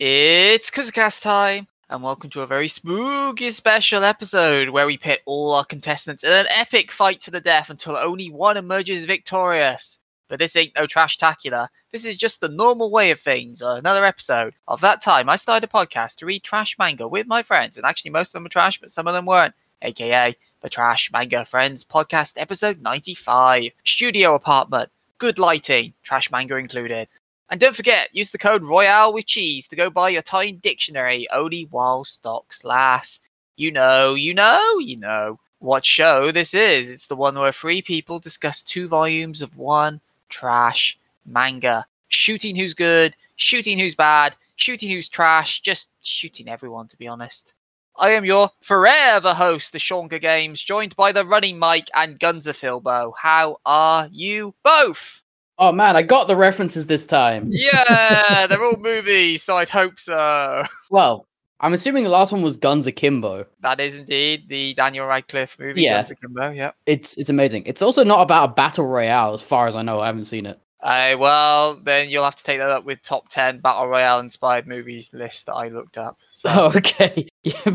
It's Kuzcast time, and welcome to a very spooky special episode where we pit all our contestants in an epic fight to the death until only one emerges victorious. But this ain't no trash-tacular. This is just the normal way of things. Another episode of that time, I started a podcast to read trash manga with my friends, and actually most of them were trash, but some of them weren't. AKA the Trash Manga Friends Podcast, episode 95. Studio apartment, good lighting, trash manga included. And don't forget, use the code Royale with cheese to go buy your Time dictionary only while stocks last. You know, you know, you know what show this is. It's the one where three people discuss two volumes of one trash manga. Shooting who's good, shooting who's bad, shooting who's trash, just shooting everyone, to be honest. I am your forever host, the Shonga Games, joined by the running Mike and Gunza Filbo. How are you both? Oh man, I got the references this time. Yeah, they're all movies, so I'd hope so. Well, I'm assuming the last one was Guns Akimbo. That is indeed the Daniel Radcliffe movie, Yeah. Guns Akimbo, yeah. It's it's amazing. It's also not about a battle royale, as far as I know. I haven't seen it. Uh, well, then you'll have to take that up with top 10 Battle Royale inspired movies list that I looked up. So, Oh, okay. Yeah,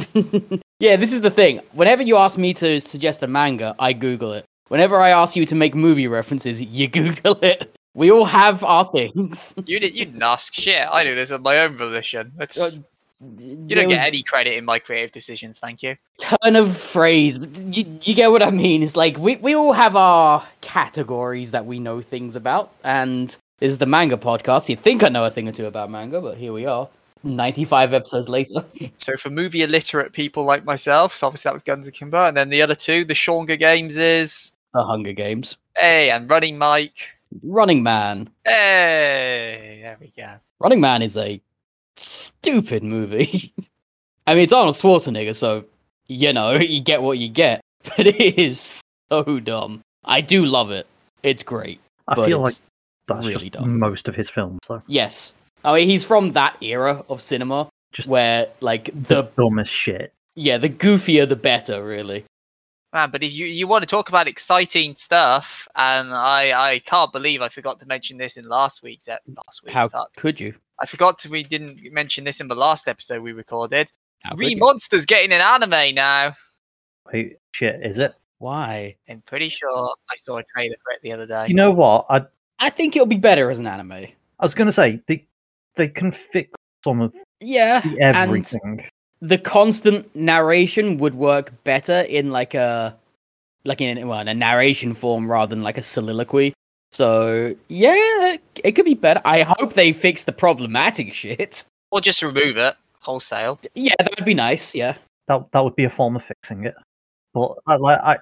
yeah. This is the thing. Whenever you ask me to suggest a manga, I Google it. Whenever I ask you to make movie references, you Google it. We all have our things. you, did, you didn't ask shit. I do this of my own volition. That's, Uh, you don't get any credit in my creative decisions, thank you. turn of phrase. You, you get what I mean? It's like we, we all have our categories that we know things about, and this is the manga podcast. You'd think I know a thing or two about manga, but here we are, 95 episodes later. So for movie illiterate people like myself, so obviously that was Guns Akimbo, and then the other two, the Shonga Games is the Hunger Games. hey, and Running Mike. Running Man. Hey, there we go. Running Man is a stupid movie. I mean, it's Arnold Schwarzenegger, so you know you get what you get, but it is so dumb. I do love it. It's great. I but feel like that's really just dumb. most of his films, though. Yes. I mean, he's from that era of cinema Just where, like, the the dumbest shit. yeah, the goofier the better, really. Man, but if you, you want to talk about exciting stuff, and I, I can't believe I forgot to mention this in last week's ep- last week. How fuck. could you? I forgot to, we didn't mention this in the last episode we recorded. How Re? Monsters getting an anime now. Wait, shit, is it? Why? I'm pretty sure I saw a trailer for it the other day. You know what? I I think it'll be better as an anime. I was gonna say they they can fix some of Yeah, the and everything. The constant narration would work better in like a like in well, in a narration form rather than like a soliloquy. So yeah, it could be better. I hope they fix the problematic shit. or just remove it wholesale. Yeah, that would be nice. Yeah. That that would be a form of fixing it. But I like I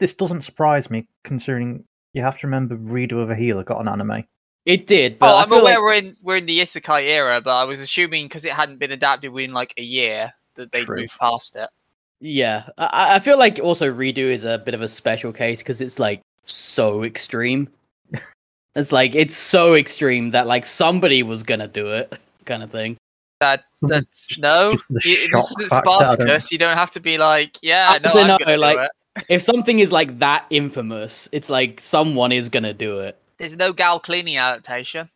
this doesn't surprise me considering you have to remember Redo of a Healer got an anime. It did, but oh, I I'm aware like- we're in we're in the isekai era, but I was assuming because it hadn't been adapted within like a year that they'd True. move past it. Yeah, I, I feel like also redo is a bit of a special case because it's like so extreme. it's like it's so extreme that like somebody was gonna do it, kind of thing. That that's no. The You- This is factor, I don't- Spartacus. You don't have to be like, yeah, I no, don't I'm know, gonna do like- it. If something is like that infamous, it's like someone is gonna do it. There's no gal cleaning adaptation.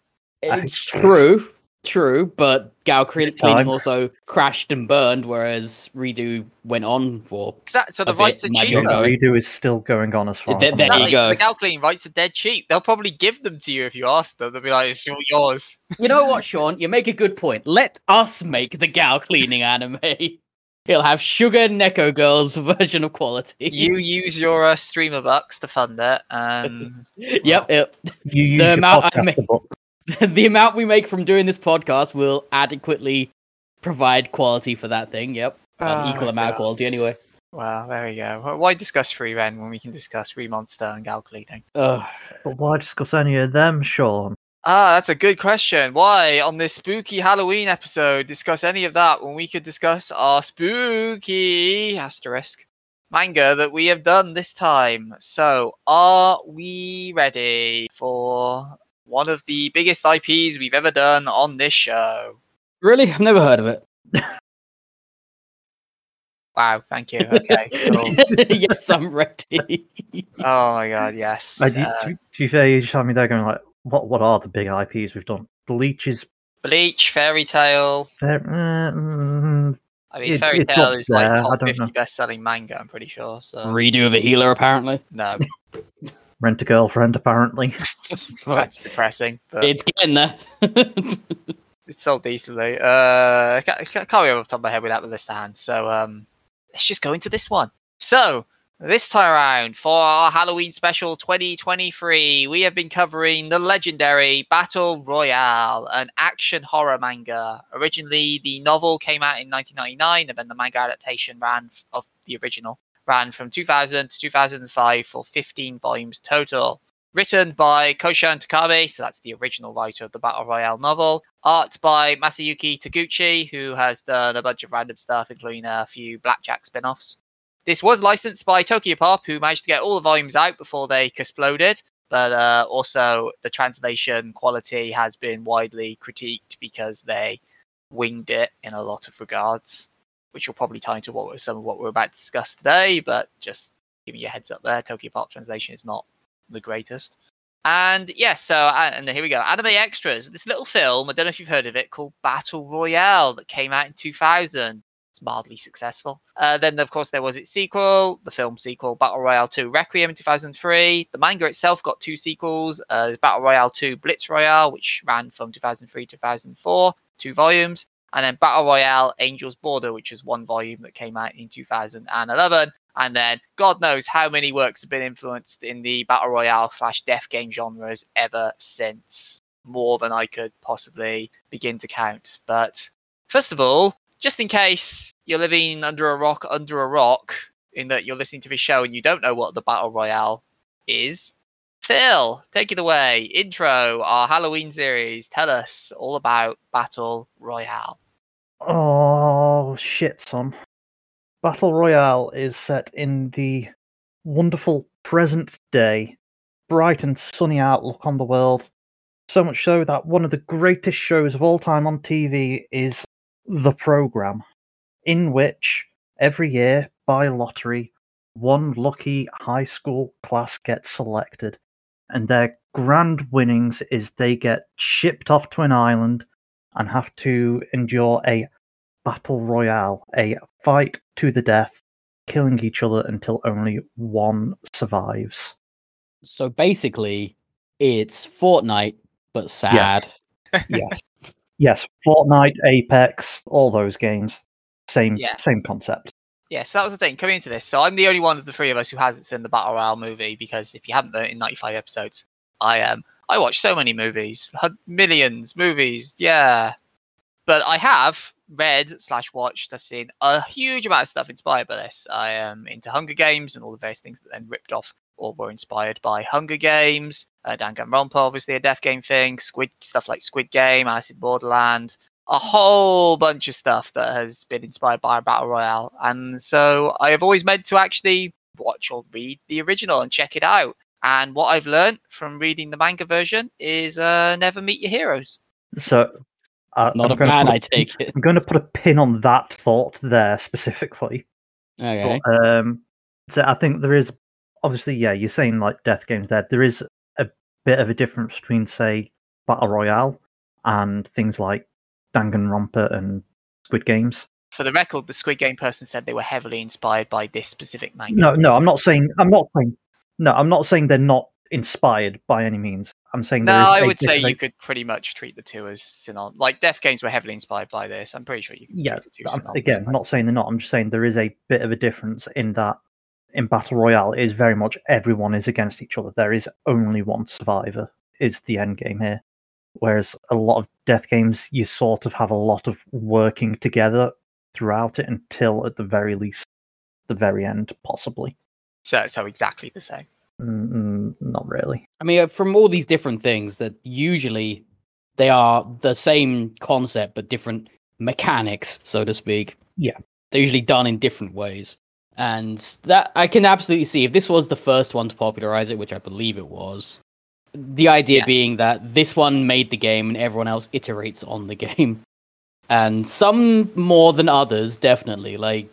I- It's true, true, but Gal Cre- Cleaning time. also crashed and burned, whereas Redo went on for. Exactly. So A the bit rights are cheap. be cheaper. ongoing. Redo is still going on as far There- as I'm there you go. the gal cleaning rights are dead cheap. They'll probably give them to you if you ask them. They'll be like, "It's all yours." You know what, Sean? You make a good point. Let us make the Gal Cleaning anime. It'll have Sugar Neko Girls version of quality. You use your uh, streamer bucks to fund it, and yep. It, You use the your amount I make- book. the amount we make from doing this podcast will adequately provide quality for that thing. Yep. An Oh, equal amount of quality anyway. Well, there we go. Why discuss free rent when we can discuss free monster and gal cleaning? Ugh. But why discuss any of them, Sean? Ah, that's a good question. Why, on this spooky Halloween episode, discuss any of that when we could discuss our spooky asterisk manga that we have done this time? So, are we ready for one of the biggest IPs we've ever done on this show? Really? I've never heard of it. Wow, thank you. Okay, cool. yes, I'm ready. Oh my god, yes. I, to, Uh, to be fair, you just had me there going like, what what are the big IPs we've done? Bleach is Bleach, Fairy Tail. There, uh, mm, I mean, It- Fairy it's Tale is like there, I top 50 know. best-selling manga. I'm pretty sure. So Redo of a healer, apparently. no, rent a girlfriend, apparently. that's depressing. But It's getting there. it's sold decently. Uh, I can't, I can't remember off the top of my head without the list to hand. So um, let's just go into this one. So this time around for our Halloween special 2023, we have been covering the legendary Battle Royale, an action horror manga. Originally, the novel came out in 1999, and then the manga adaptation ran of the original ran from 2000 to 2005 for 15 volumes total written by Koushun Takami, so that's the original writer of the Battle Royale novel. Art by Masayuki Taguchi, who has done a bunch of random stuff, including a few Blackjack spin offs. This was licensed by Tokyopop, who managed to get all the volumes out before they exploded. But uh, also, the translation quality has been widely critiqued because they winged it in a lot of regards, which will probably tie into what some of what we're about to discuss today. But just giving you a heads up there, Tokyopop translation is not the greatest. And yes, so uh, and here we go. Anime extras. This little film. I don't know if you've heard of it, called Battle Royale, that came out in 2000. It's mildly successful. Uh, then, of course, there was its sequel, the film sequel, Battle Royale 2 Requiem in 2003. The manga itself got two sequels. Uh, there's Battle Royale 2 Blitz Royale, which ran from 2003 to 2004, two volumes. And then Battle Royale Angel's Border, which was one volume that came out in 2011. And then God knows how many works have been influenced in the battle royale slash death game genres ever since. More than I could possibly begin to count. But first of all, just in case you're living under a rock, under a rock, in that you're listening to this show and you don't know what the battle royale is, Phil, take it away. Intro, our Halloween series. Tell us all about battle royale. Oh shit, son. Battle Royale is set in the wonderful present day, bright and sunny outlook on the world. So much so that one of the greatest shows of all time on TV is The Program, in which every year, by lottery, one lucky high school class gets selected, and their grand winnings is they get shipped off to an island and have to endure a battle royale, a fight to the death, killing each other until only one survives. so basically, it's Fortnite, but sad. Yes. yes, Fortnite, Apex, all those games. Same Yeah. same concept. Yeah, so that was the thing coming into this. So I'm the only one of the three of us who hasn't seen the Battle Royale movie because if you haven't done it in 95 episodes, I am. I watch so many movies, millions movies, yeah. But I have read slash watched, I've seen a huge amount of stuff inspired by this. I am into Hunger Games and all the various things that then ripped off or were inspired by Hunger Games. Uh, Danganronpa, obviously a death game thing. Squid stuff like Squid Game, Alice in Borderland a whole bunch of stuff that has been inspired by Battle Royale. And so I have always meant to actually watch or read the original and check it out. And what I've learned from reading the manga version is uh, never meet your heroes. So uh, Not I'm a gonna fan, put I take it. I'm going to put a pin on that thought there specifically. Okay. But, um, so I think there is obviously, yeah, you're saying like death games there. There is a bit of a difference between, say, battle royale and things like Danganronpa and Squid Games. For the record, the Squid Game person said they were heavily inspired by this specific manga. No, no, I'm not saying. I'm not saying. No, I'm not saying they're not inspired by any means. I'm saying No, I would say you could pretty much treat the two as synonymous. Like Death Games were heavily inspired by this. I'm pretty sure you can Yeah, treat the two I'm, synonymous. again, I'm not saying they're not. I'm just saying there is a bit of a difference in that in battle royale it is very much everyone is against each other. There is only one survivor. Is the end game here? Whereas a lot of death games, you sort of have a lot of working together throughout it until at the very least, the very end, possibly. So, so exactly the same. Mm, mm, not really. I mean, uh, from all these different things that usually they are the same concept but different mechanics, so to speak. Yeah. They're usually done in different ways. And that I can absolutely see if this was the first one to popularize it, which I believe it was. The idea Yes. being that this one made the game and everyone else iterates on the game. And some more than others, definitely. Like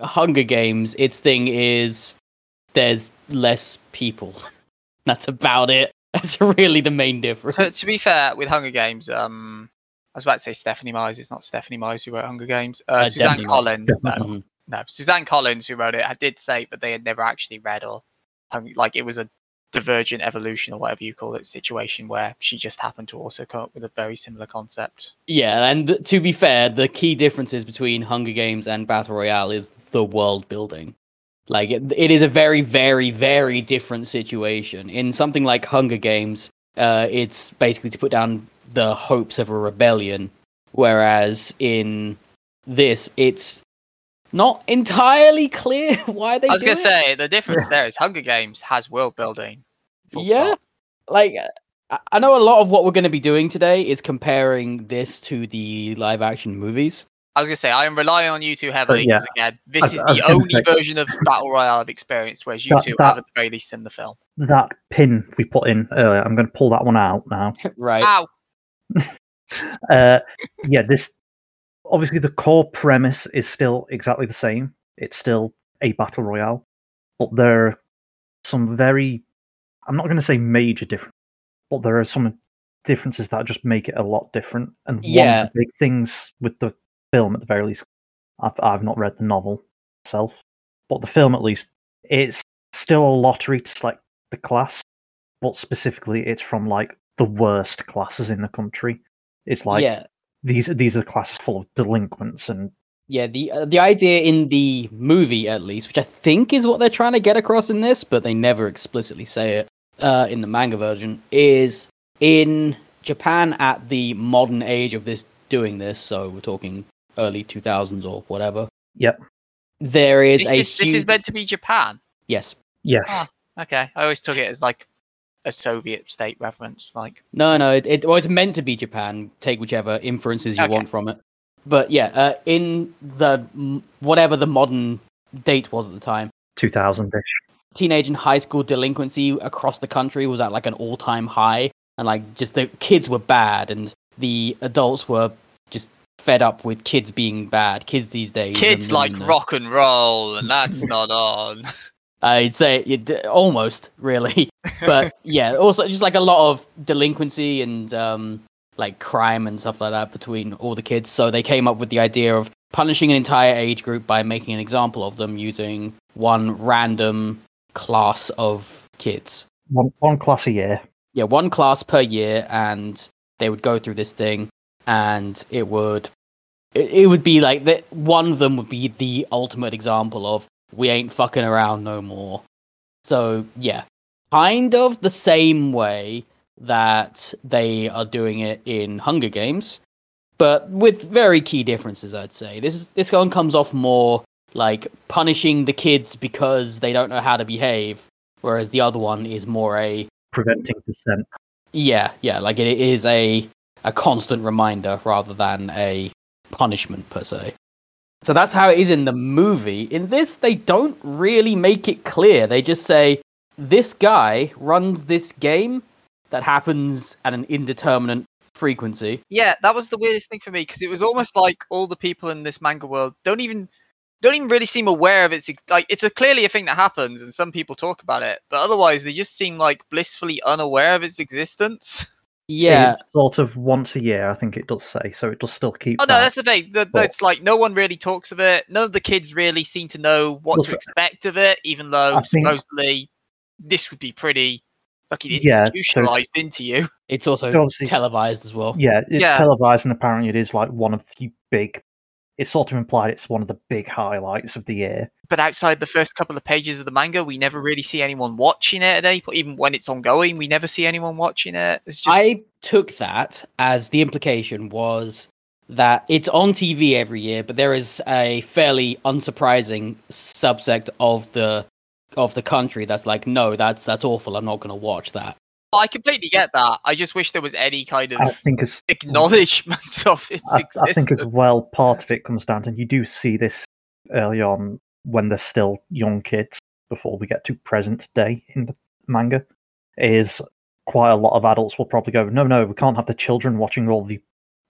Hunger Games, its thing is there's less people. That's about it. That's really the main difference. to, to be fair, with Hunger Games, um, I was about to say Stephanie Myers. It's not Stephanie Myers who wrote Hunger Games. Uh, Uh, Suzanne. Collins. No, Mhm. no, Suzanne Collins who wrote it. I did say, but they had never actually read or like it was a divergent evolution or whatever you call it situation where she just happened to also come up with a very similar concept. Yeah, and to be fair, the key differences between Hunger Games and Battle Royale is the world building. Like it, it is a very, very, very different situation. In something like Hunger Games, uh, it's basically to put down the hopes of a rebellion, whereas in this, it's not entirely clear why they. I was do gonna it. say the difference there is Hunger Games has world building. Full Yeah. stop. like I- I know a lot of what we're going to be doing today is comparing this to the live action movies. I was gonna say I am relying on you two heavily yeah. because again, this I- is I the only say- version of battle royale I've experienced, whereas you That- two that- have at the very least seen the film. That pin we put in earlier, I'm going to pull that one out now. right. Ow! Uh, yeah, this obviously the core premise is still exactly the same. It's still a battle royale, but there are some very, I'm not going to say major difference, but there are some differences that just make it a lot different. And one Yeah. of the big things with the film, at the very least, I've, I've not read the novel myself, but the film at least, it's still a lottery to select the class, but specifically, it's from like the worst classes in the country. It's like yeah. these these are the classes full of delinquents and Yeah, the uh, the idea in the movie, at least, which I think is what they're trying to get across in this, but they never explicitly say it uh, in the manga version, is in Japan at the modern age of this doing this. So we're talking early two thousands or whatever. Yep. There is This, a is, this is meant to be Japan. yes. yes, Ah. Okay, I always took it as like a Soviet state reference. Like, No, no, it, it well, it's meant to be Japan. Take whichever inferences you Okay. want from it. But yeah, uh, in the whatever the modern date was at the time, two thousand ish. teenage and high school delinquency across the country was at like an all-time high and like just the kids were bad and the adults were just fed up with kids being bad. Kids these days kids and- like and, uh, rock and roll, and that's not on. i'd say it, almost really. But yeah also just like a lot of delinquency and um like crime and stuff like that between all the kids. So they came up with the idea of punishing an entire age group by making an example of them using one random class of kids. One one class a year. yeah, one class per year, and they would go through this thing, and it would it, it would be like that. One of them would be the ultimate example of we ain't fucking around no more. So yeah, kind of the same way that they are doing it in Hunger Games, but with very key differences. I'd say this is, this one comes off more like punishing the kids because they don't know how to behave, whereas the other one is more a preventing dissent. yeah, yeah, like it is a a constant reminder rather than a punishment per se. So that's how it is in the movie. In this, they don't really make it clear. They just say this guy runs this game that happens at an indeterminate frequency. yeah, that was the weirdest thing for me because it was almost like all the people in this manga world don't even don't even really seem aware of its like it's a clearly a thing that happens and some people talk about it but otherwise they just seem like blissfully unaware of its existence Yeah, It's sort of once a year, I think it does say, so it does still keep. oh no that. that's the thing the, the- But- it's like no one really talks of it none of the kids really seem to know what Well, to expect of it even though I think- supposedly this would be pretty fucking Yeah, so- institutionalized into you it's also Obviously- televised as well. Yeah, it's Yeah. televised, and apparently it is like one of the big. It's sort of implied it's one of the big highlights of the year. but outside the first couple of pages of the manga we never really see anyone watching it at any point even when it's ongoing we never see anyone watching it it's just I took that as the implication was that it's on TV every year, but there is a fairly unsurprising subsect of the of the country that's like, no, that's that's awful. I'm not going to watch that. I completely get that. I just wish there was any kind of I think as acknowledgement of its I, existence. I think as well, part of it comes down to you do see this early on when they're still young kids before we get to present day in the manga. Is quite a lot of adults will probably go, no, no, we can't have the children watching all the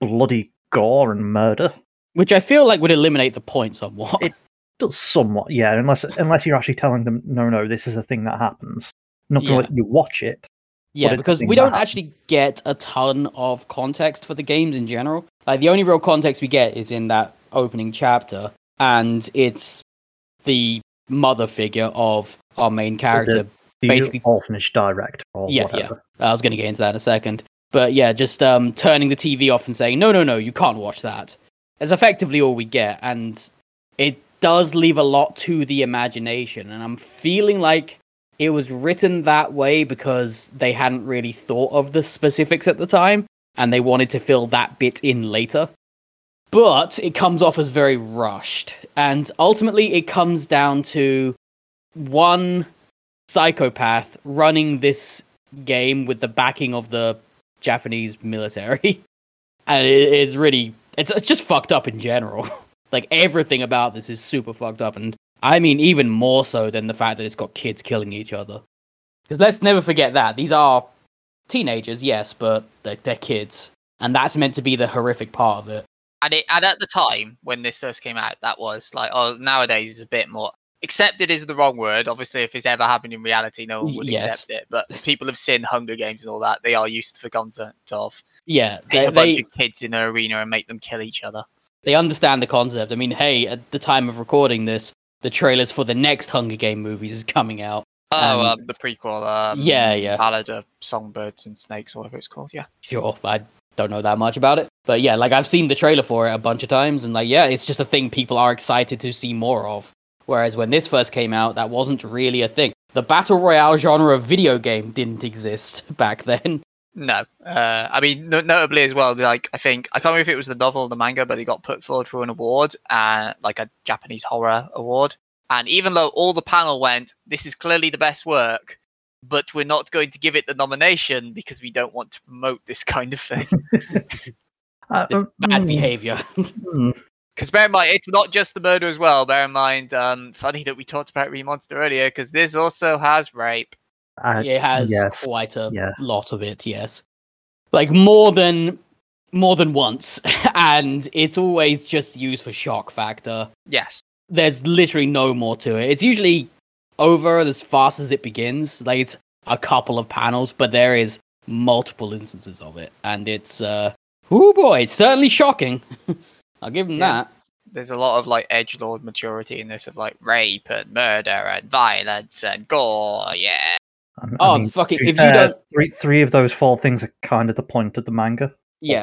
bloody gore and murder. Which I feel like would eliminate the point somewhat. It- Does somewhat, yeah, unless unless you're actually telling them, no, no, this is a thing that happens. I'm not going to Yeah. let you watch it, Yeah, because we don't actually get a ton of context for the games in general. Like the only real context we get is in that opening chapter, and it's the mother figure of our main character. the basically- orphanage director or Yeah, yeah. whatever. I was going to get into that in a second, but yeah, just um, turning the TV off and saying, "No, no, no, you can't watch that." Is effectively all we get, and it does leave a lot to the imagination. And I'm feeling like it was written that way because they hadn't really thought of the specifics at the time, and they wanted to fill that bit in later. But it comes off as very rushed, and ultimately, it comes down to one psychopath running this game with the backing of the Japanese military. And it, it's really it's, it's just fucked up in general. like everything about this is super fucked up and I mean even more so than the fact that it's got kids killing each other. Cuz let's never forget that these are teenagers, yes, but they're, they're kids. And that's meant to be the horrific part of it. And it and at the time when this first came out, that was like oh nowadays is a bit more accepted is the wrong word. Obviously, if it's ever happened in reality, no one would Yes. accept it. But people have seen Hunger Games and all that. They are used to the concept of Yeah, they, a bunch they, of kids in an arena and make them kill each other. they understand the concept. I mean, hey, at the time of recording this, the trailers for the next Hunger Game movies is coming out. Oh, um, the prequel. Um, Yeah, yeah. Ballad of Songbirds and Snakes, or whatever it's called. Yeah. Sure, I don't know that much about it, but yeah, like I've seen the trailer for it a bunch of times, and like yeah, it's just a thing people are excited to see more of. Whereas when this first came out, that wasn't really a thing. The battle royale genre of video game didn't exist back then. No, uh, I mean, no- notably as well. Like, I think I can't remember if it was the novel or the manga, but they got put forward for an award, uh, like a Japanese horror award. And even though all the panel went, "This is clearly the best work," but we're not going to give it the nomination because we don't want to promote this kind of thing. Uh, This um, bad mm, behavior. mm. Because bear in mind, it's not just the murder as well. Bear in mind, um, funny that we talked about Remonster earlier, because this also has rape. I- it has yeah, quite a yeah. lot of it, yes. Like more than more than once, and it's always just used for shock factor. Yes. there's literally no more to it. It's usually over as fast as it begins. Like it's a couple of panels, but there is multiple instances of it, and it's uh, oh boy, it's certainly shocking. I'll give them Yeah. that. There's a lot of like edge lord maturity in this of like rape and murder and violence and gore. Yeah. I mean- Oh, I mean, fucking! to If you fair, don't, three, three of those four things are kind of the point of the manga, of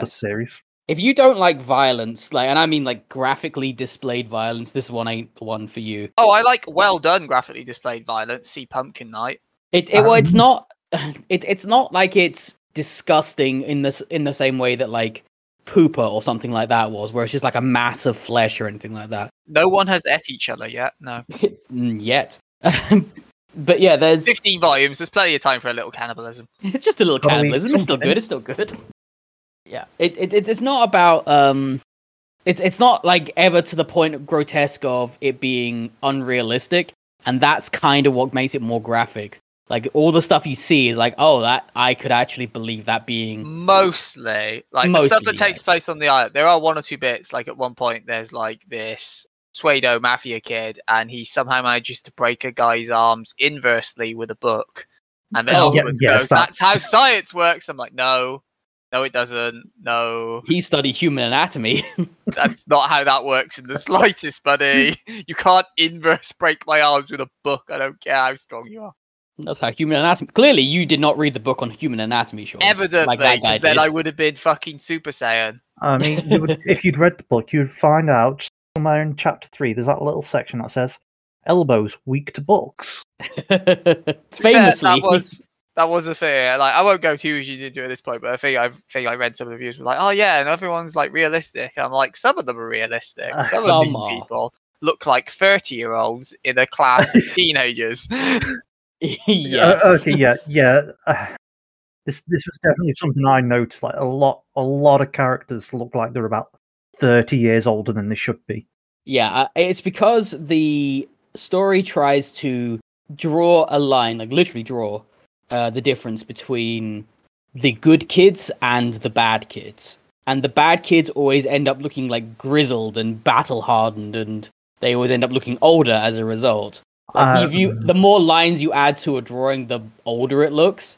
the series. if you don't like violence, like, and I mean like graphically displayed violence, this one ain't the one for you. Oh, I like well done graphically displayed violence. See Pumpkin Night. It, it well, it's Um, not. It, it's not like it's disgusting in this in the same way that like Pupa or something like that was, where it's just like a mass of flesh or anything like that. No one has et each other yet. No. Yet, but yeah, there's 15 volumes. There's plenty of time for a little cannibalism. it's just a little cannibalism. It's still good. It's still good. Yeah, it, it it- it's not about um, it's it's not like ever to the point of grotesque of it being unrealistic, and that's kind of what makes it more graphic. Like all the stuff you see is like, oh, that I could actually believe that being Mostly, like the stuff Mostly, that takes place on the island. There are one or two bits. Like at one point, there's like this pseudo mafia kid, and he somehow manages to break a guy's arms inversely with a book, and then Oh, yeah, afterwards yes, goes, that- "That's how science works." I'm like, no, no, it doesn't. No, he studied human anatomy. that's not how that works in the slightest, buddy. You can't inverse break my arms with a book. I don't care how strong you are. That's how human anatomy. Clearly, you did not read the book on human anatomy, Sean. Evidently, like that guy because then. I would have been fucking Super Saiyan. I mean, you would, if you'd read the book, you'd find out somewhere in chapter three, there's that little section that says, elbows weak to books. Yeah, Famously, that was that was a thing. Like I won't go too hugely into it at this point, but I think I think I read some of the reviews were like, oh yeah, and everyone's like realistic. I'm like, some of them are realistic. Uh, Some, some of these are. people look like thirty year olds in a class of teenagers. yes. Uh, okay, yeah, yeah. Uh, this this was definitely something I noticed. Like a lot, a lot of characters look like they're about thirty years older than they should be. Yeah, uh, it's because the story tries to draw a line, like literally draw uh, the difference between the good kids and the bad kids. And the bad kids always end up looking like grizzled and battle hardened, and they always end up looking older as a result. Like, if you, Um, the more lines you add to a drawing, the older it looks,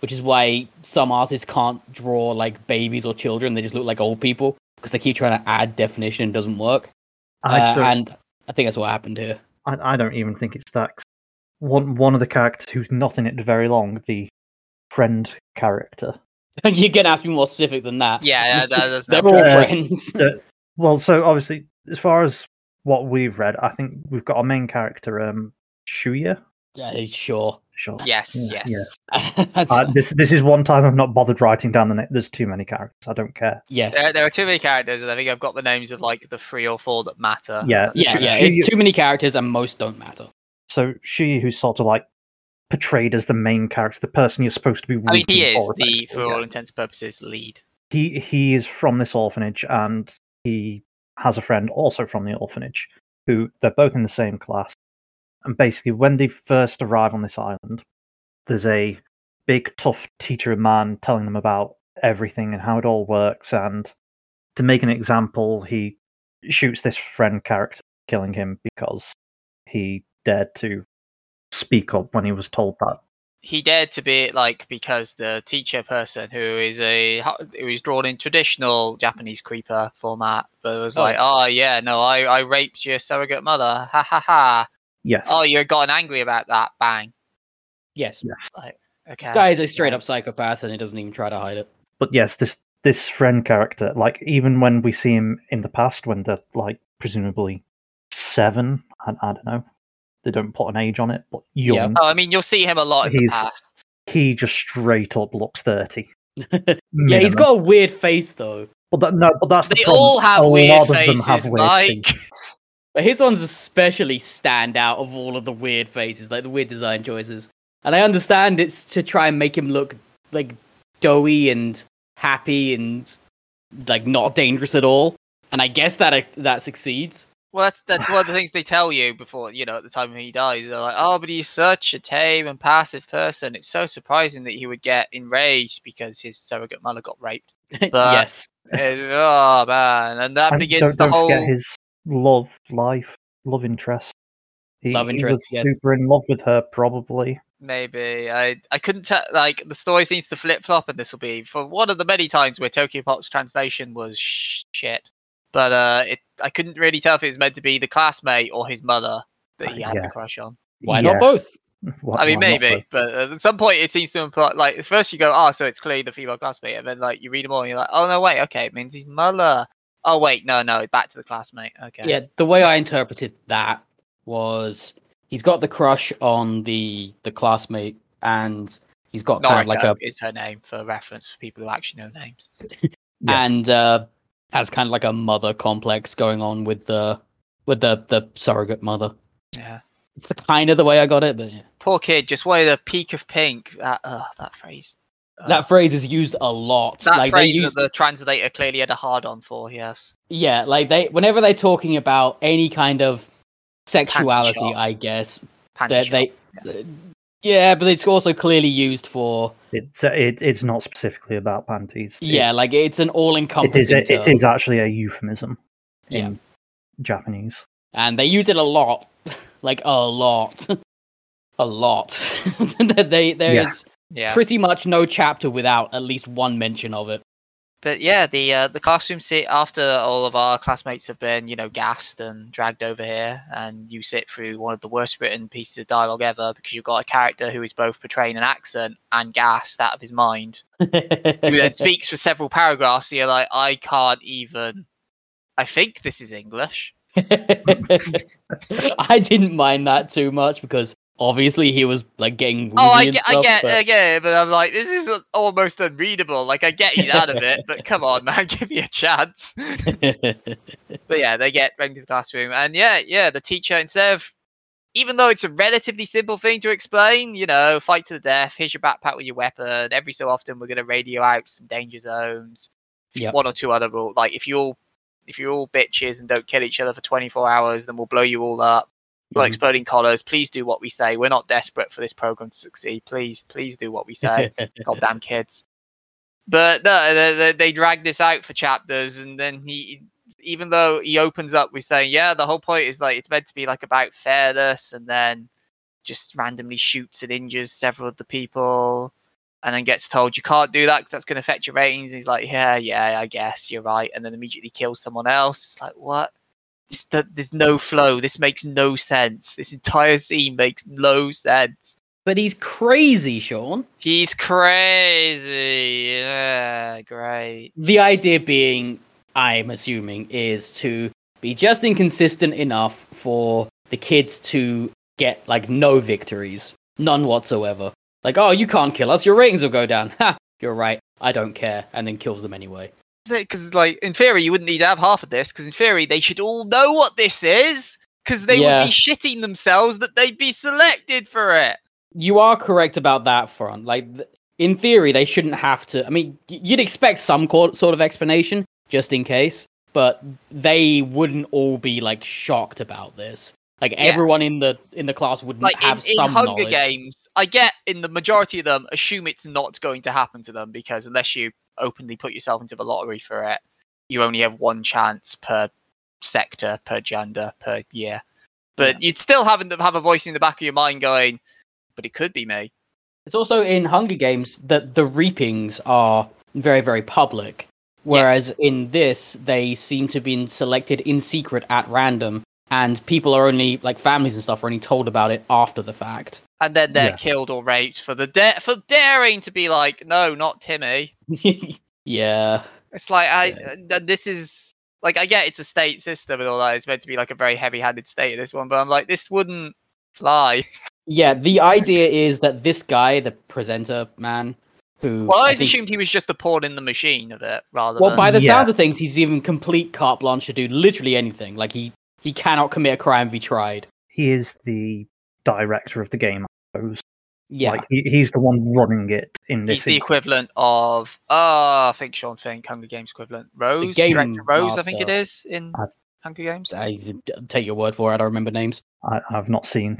which is why some artists can't draw like babies or children; they just look like old people because they keep trying to add definition and doesn't work. I, Uh, and I think that's what happened here. I, I don't even think it's that. 'cause One one of the characters who's not in it very long, the friend character. And you're gonna have to be more specific than that. Yeah, that, that, that's they're no all Uh, friends. Well, so obviously, as far as what we've read, I think we've got our main character, um, Shuya. Yeah, sure. Sure. Yes, Yeah, yes. That's- Uh, this this is one time I've not bothered writing down the name. There's too many characters. I don't care. yes. There, there are too many characters, and I think I've got the names of like the three or four that matter. Yeah, That's Yeah, yeah. She- too many characters and most don't matter. So she, who's sort of like portrayed as the main character, the person you're supposed to be. I mean, he is the, for yeah. all intents and purposes, lead. he he is from this orphanage and he has a friend also from the orphanage who they're both in the same class and basically when they first arrive on this island there's a big tough teacher man telling them about everything and how it all works and to make an example he shoots this friend character killing him because he dared to speak up when he was told that He dared to be like because the teacher person who is a who is drawn in traditional Japanese creeper format, but was Oh. like, oh yeah, no, I I raped your surrogate mother, ha ha ha. Yes Oh, you're gotten angry about that, bang. Yes. Like, okay. This guy is a straight up psychopath and he doesn't even try to hide it. but yes, this this friend character, like even when we see him in the past, when they're like presumably seven, I, I don't know, they don't put an age on it, but young. Yeah. Oh, I mean, you'll see him a lot in the He's- past. he just straight up looks thirty. Yeah, he's Minimum. got a weird face though. But that, no, but that's the They problem. all have a weird lot of them faces, have weird Mike. faces. But his ones especially stand out of all of the weird faces, like the weird design choices. And I understand it's to try and make him look like doughy and happy and like not dangerous at all. And I guess that uh, that succeeds. Well, that's that's one of the things they tell you before, you know, at the time when he dies. They're like, "Oh, but he's such a tame and passive person. It's so surprising that he would get enraged because his surrogate mother got raped." But- yes. And- oh man, and that And begins don't, the don't whole. his love life, love interest. He, Love he interest, was yes. super in love with her, probably. Maybe I I couldn't tell. Like the story seems to flip flop, and this will be for one of the many times where Tokyopop's translation was sh- shit. But uh, it I couldn't really tell if it was meant to be the classmate or his mother that he Uh, had yeah. the crush on. Why Yeah, not both? why- I mean, maybe, but at some point it seems to imply like first you go, oh, so it's clearly the female classmate, and then like you read them all, and you're like, oh no, wait, okay, it means his mother. Oh wait, no, no, back to the classmate. Okay, Yeah, the way I interpreted that was he's got the crush on the the classmate and he's got kind of like a Noriko is her name for reference for people who actually know names. Yes. and uh has kind of like a mother complex going on with the with the the surrogate mother. Yeah, It's the kind of the way I got it, but yeah. poor kid, just wanted a peek of pink. That, uh, that phrase. Ugh. that phrase is used a lot. that like they phrase use, that the translator clearly had a hard on for. Yes. yeah, like they whenever they're talking about any kind of sexuality. I guess Panty that they. Yeah, but it's also clearly used for It's uh, it, it's not specifically about panties. It- yeah, like it's an all-encompassing. A, it term. is actually a euphemism Yeah. in Japanese. and they use it a lot, like a lot, a lot. they there is Yeah. Pretty much no chapter without at least one mention of it. But yeah, the uh, the classroom sit after all of our classmates have been, you know, gassed and dragged over here, and you sit through one of the worst written pieces of dialogue ever because you've got a character who is both portraying an accent and gassed out of his mind, who then speaks for several paragraphs. So you're like, I can't even. I think this is English. I didn't mind that too much because obviously he was like getting. Oh, I get, I get, but- I get it, but I'm like, this is almost unreadable. Like, I get he's out of it, but come on, man, give me a chance. But yeah, they get back to the classroom, and yeah, yeah, the teacher instead of, even though it's a relatively simple thing to explain, you know, fight to the death. Here's your backpack with your weapon. Every so often, we're gonna radio out some danger zones. Yep. One or two other rules, like if you all, if you're all bitches and don't kill each other for 24 hours, then we'll blow you all up. Got Mhm. exploding collars. Please do what we say. We're not desperate for this program to succeed. Please, please do what we say. Goddamn kids. But no, they, they, they drag this out for chapters, and then he, even though he opens up with saying, "Yeah, the whole point is like it's meant to be like about fairness," and then just randomly shoots and injures several of the people, and then gets told you can't do that because that's going to affect your ratings. He's like, yeah, yeah, I guess you're right, and then immediately kills someone else. It's like, what? This, there's no flow. This makes no sense. This entire scene makes no sense. But he's crazy, Sean. He's crazy. Yeah, great. The idea being, I'm assuming, is to be just inconsistent enough for the kids to get like no victories, none whatsoever. Like, oh, you can't kill us, your ratings will go down. Ha, you're right. I don't care, and then kills them anyway. Because, like, in theory, you wouldn't need to have half of this. Because in theory, they should all know what this is. Because they Yeah. would be shitting themselves that they'd be selected for it. You are correct about that front. Like, th- in theory, they shouldn't have to. I mean, you'd expect some co- sort of explanation just in case, but they wouldn't all be like shocked about this. Like everyone in the in the class would Like in, have in some Hunger knowledge. Games, I get in the majority of them, assume it's not going to happen to them because unless you openly put yourself into the lottery for it, you only have one chance per sector, per gender, per year. But you'd still have have a voice in the back of your mind going, "But it could be me." It's also in Hunger Games that the reapings are very, very public. Whereas Yes. in this, they seem to be selected in secret at random, and people are only like families and stuff are only told about it after the fact. and then they're Yeah. killed or raped for the da- for daring to be like, no, not Timmy. yeah, It's like I uh, this is like I get it's a state system and all that. It's meant to be like a very heavy-handed state. This one, but I'm like, this wouldn't fly. yeah. The idea is that this guy, the presenter man, who Well, I, I think- assumed he was just the pawn in the machine of it, rather well, than. by the Yeah. sounds of things, he's even complete carte blanche to do literally anything. Like he he cannot commit a crime if he tried. He is the director of the game. I suppose. Yeah, Like he, he's the one running it in this. He's the ex- equivalent of, uh, I think Sean Fink, Hunger Games equivalent. Rose, Game Director Rose, I think it is in I- Hunger Games. I take your word for it. I don't remember names. I, I've not seen.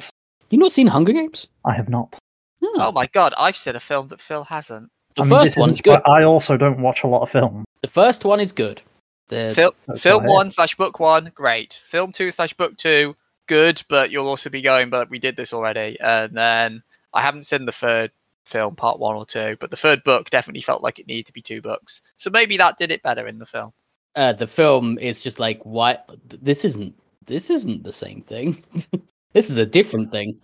You've not seen Hunger Games? I have not. Hmm. Oh my god, I've seen a film that Phil hasn't. The I first this one isn't- good. I I also don't watch a lot of film. The first one is good. The Film, one slash book one, great. Film two slash book two, good, but you'll also be going, but we did this already. And then I haven't seen the third film, part one or two, but the third book definitely felt like it needed to be two books. So maybe that did it better in the film. uh, the film is just like what this isn't this isn't the same thing. this is a different thing.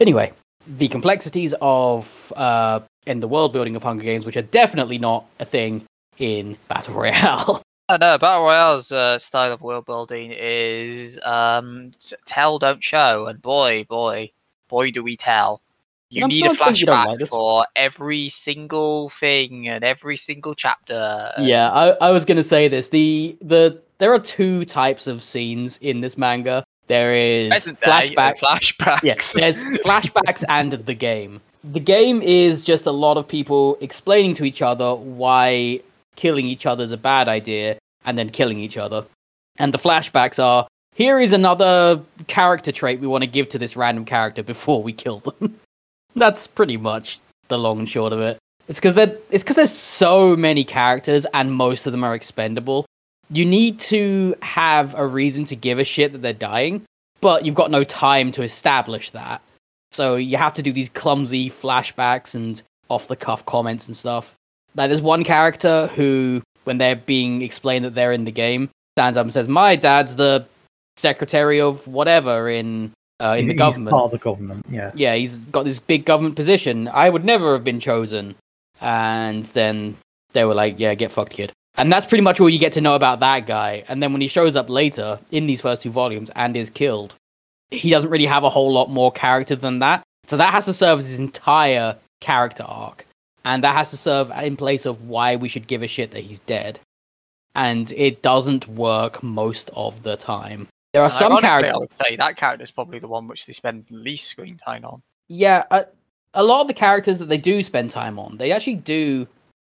Anyway, the complexities of uh in the world building of Hunger Games, which are definitely not a thing in Battle Royale. I know Battle Royale's uh, style of world building is um, tell, don't show, and boy, boy, boy, do we tell. You need a to you don't flashback like for every single thing and every single chapter. yeah, I, I was gonna say this. The the there are two types of scenes in this manga. There is Present flashback flashbacks. Yes, there's flashbacks and the game. The game is just a lot of people explaining to each other why killing each other is a bad idea and then killing each other. And the flashbacks are here is another character trait we want to give to this random character before we kill them. That's pretty much the long and short of it. It's because it's because there's so many characters and most of them are expendable. You need to have a reason to give a shit that they're dying, but you've got no time to establish that. So you have to do these clumsy flashbacks and off the cuff comments and stuff. Like there's one character who, when they're being explained that they're in the game, stands up and says, "My dad's the secretary of whatever in uh, in the He's government." part of the government. Yeah. yeah, he's got this big government position. I would never have been chosen. And then they were like, yeah, get fucked, kid. And that's pretty much all you get to know about that guy. And then when he shows up later in these first two volumes and is killed, he doesn't really have a whole lot more character than that. So that has to serve as his entire character arc. And that has to serve in place of why we should give a shit that he's dead. And it doesn't work most of the time. There are some characters. I would say that character is probably the one which they spend least screen time on. Yeah, a, a lot of the characters that they do spend time on, they actually do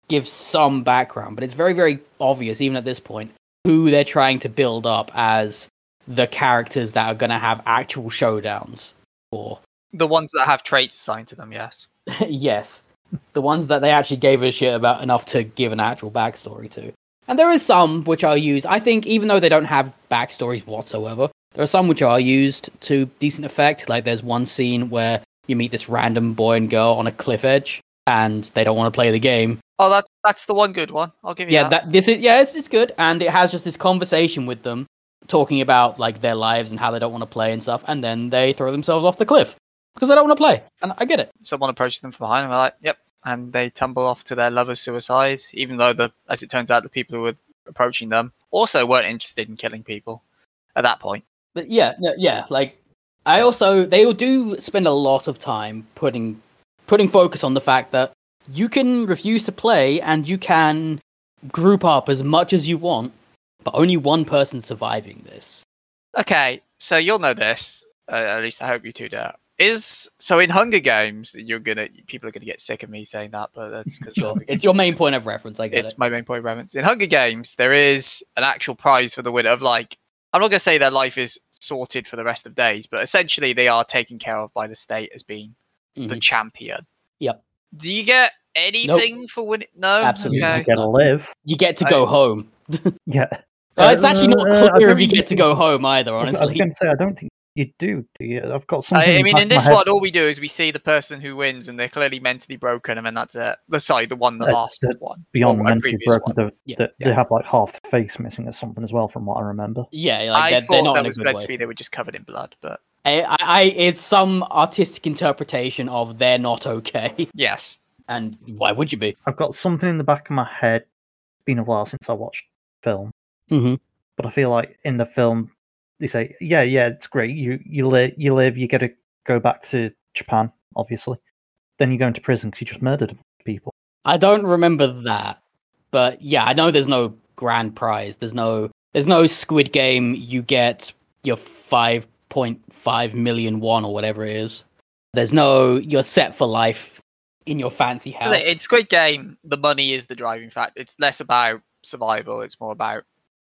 give some background, but it's very, very obvious, even at this point, who they're trying to build up as the characters that are going to have actual showdowns for. The ones that have traits assigned to them, yes. yes, the ones that they actually gave a shit about enough to give an actual backstory to. And there is some which are used, I think, even though they don't have backstories whatsoever, there are some which are used to decent effect. Like there's one scene where you meet this random boy and girl on a cliff edge, and they don't want to play the game. Oh, that that's the one good one. I'll give you Yeah, that. that this is yeah, it's, it's good, and it has just this conversation with them, talking about like their lives and how they don't want to play and stuff, and then they throw themselves off the cliff because they don't want to play, and I get it. Someone approaches them from behind, and they're like, "Yep," and they tumble off to their lover's suicide. Even though the, as it turns out, the people who were approaching them also weren't interested in killing people at that point. But yeah, yeah, like I also they do spend a lot of time putting putting focus on the fact that you can refuse to play and you can group up as much as you want, but only one person surviving this. Okay, so you'll know this. Uh, at least I hope you two do. Is so in Hunger Games, you're gonna people are gonna get sick of me saying that, but that's because It's your main point of reference, I get it's it. my main point of reference. In Hunger Games, there is an actual prize for the winner of like I'm not gonna say their life is sorted for the rest of days, but essentially they are taken care of by the state as being the Mhm. champion. Yep. Do you get anything for winning? No. Absolutely You get to live. You get to I- go home. Yeah. Uh, it's actually not Uh, clear if you get to go home either, I was- I was honestly. going to say, I don't think you do. Do you? I've got something. I, I mean, in this one, all we do is we see the person who wins, and they're clearly mentally broken, and then that's it. The sorry, the one the Uh, lost the- one. beyond or mentally broken, one. they, Yeah, they, yeah. they have like half the face missing or something as well, from what I remember. Yeah, like I they're, they're thought not that was meant way. to be they were just covered in blood, but I, I, I, it's some artistic interpretation of they're not okay, yes. and why would you be? I've got something in the back of my head. It's been a while since I watched film, Mm-hmm. but I feel like in the film they say, "Yeah, yeah, it's great. You you live, you live. You get to go back to Japan, obviously. Then you go into prison because you just murdered a bunch of people." I don't remember that, but yeah, I know there's no grand prize. There's no, there's no Squid Game. You get your five point five million won or whatever it is. There's no, you're set for life in your fancy house. In Squid Game, the money is the driving factor. It's less about survival. It's more about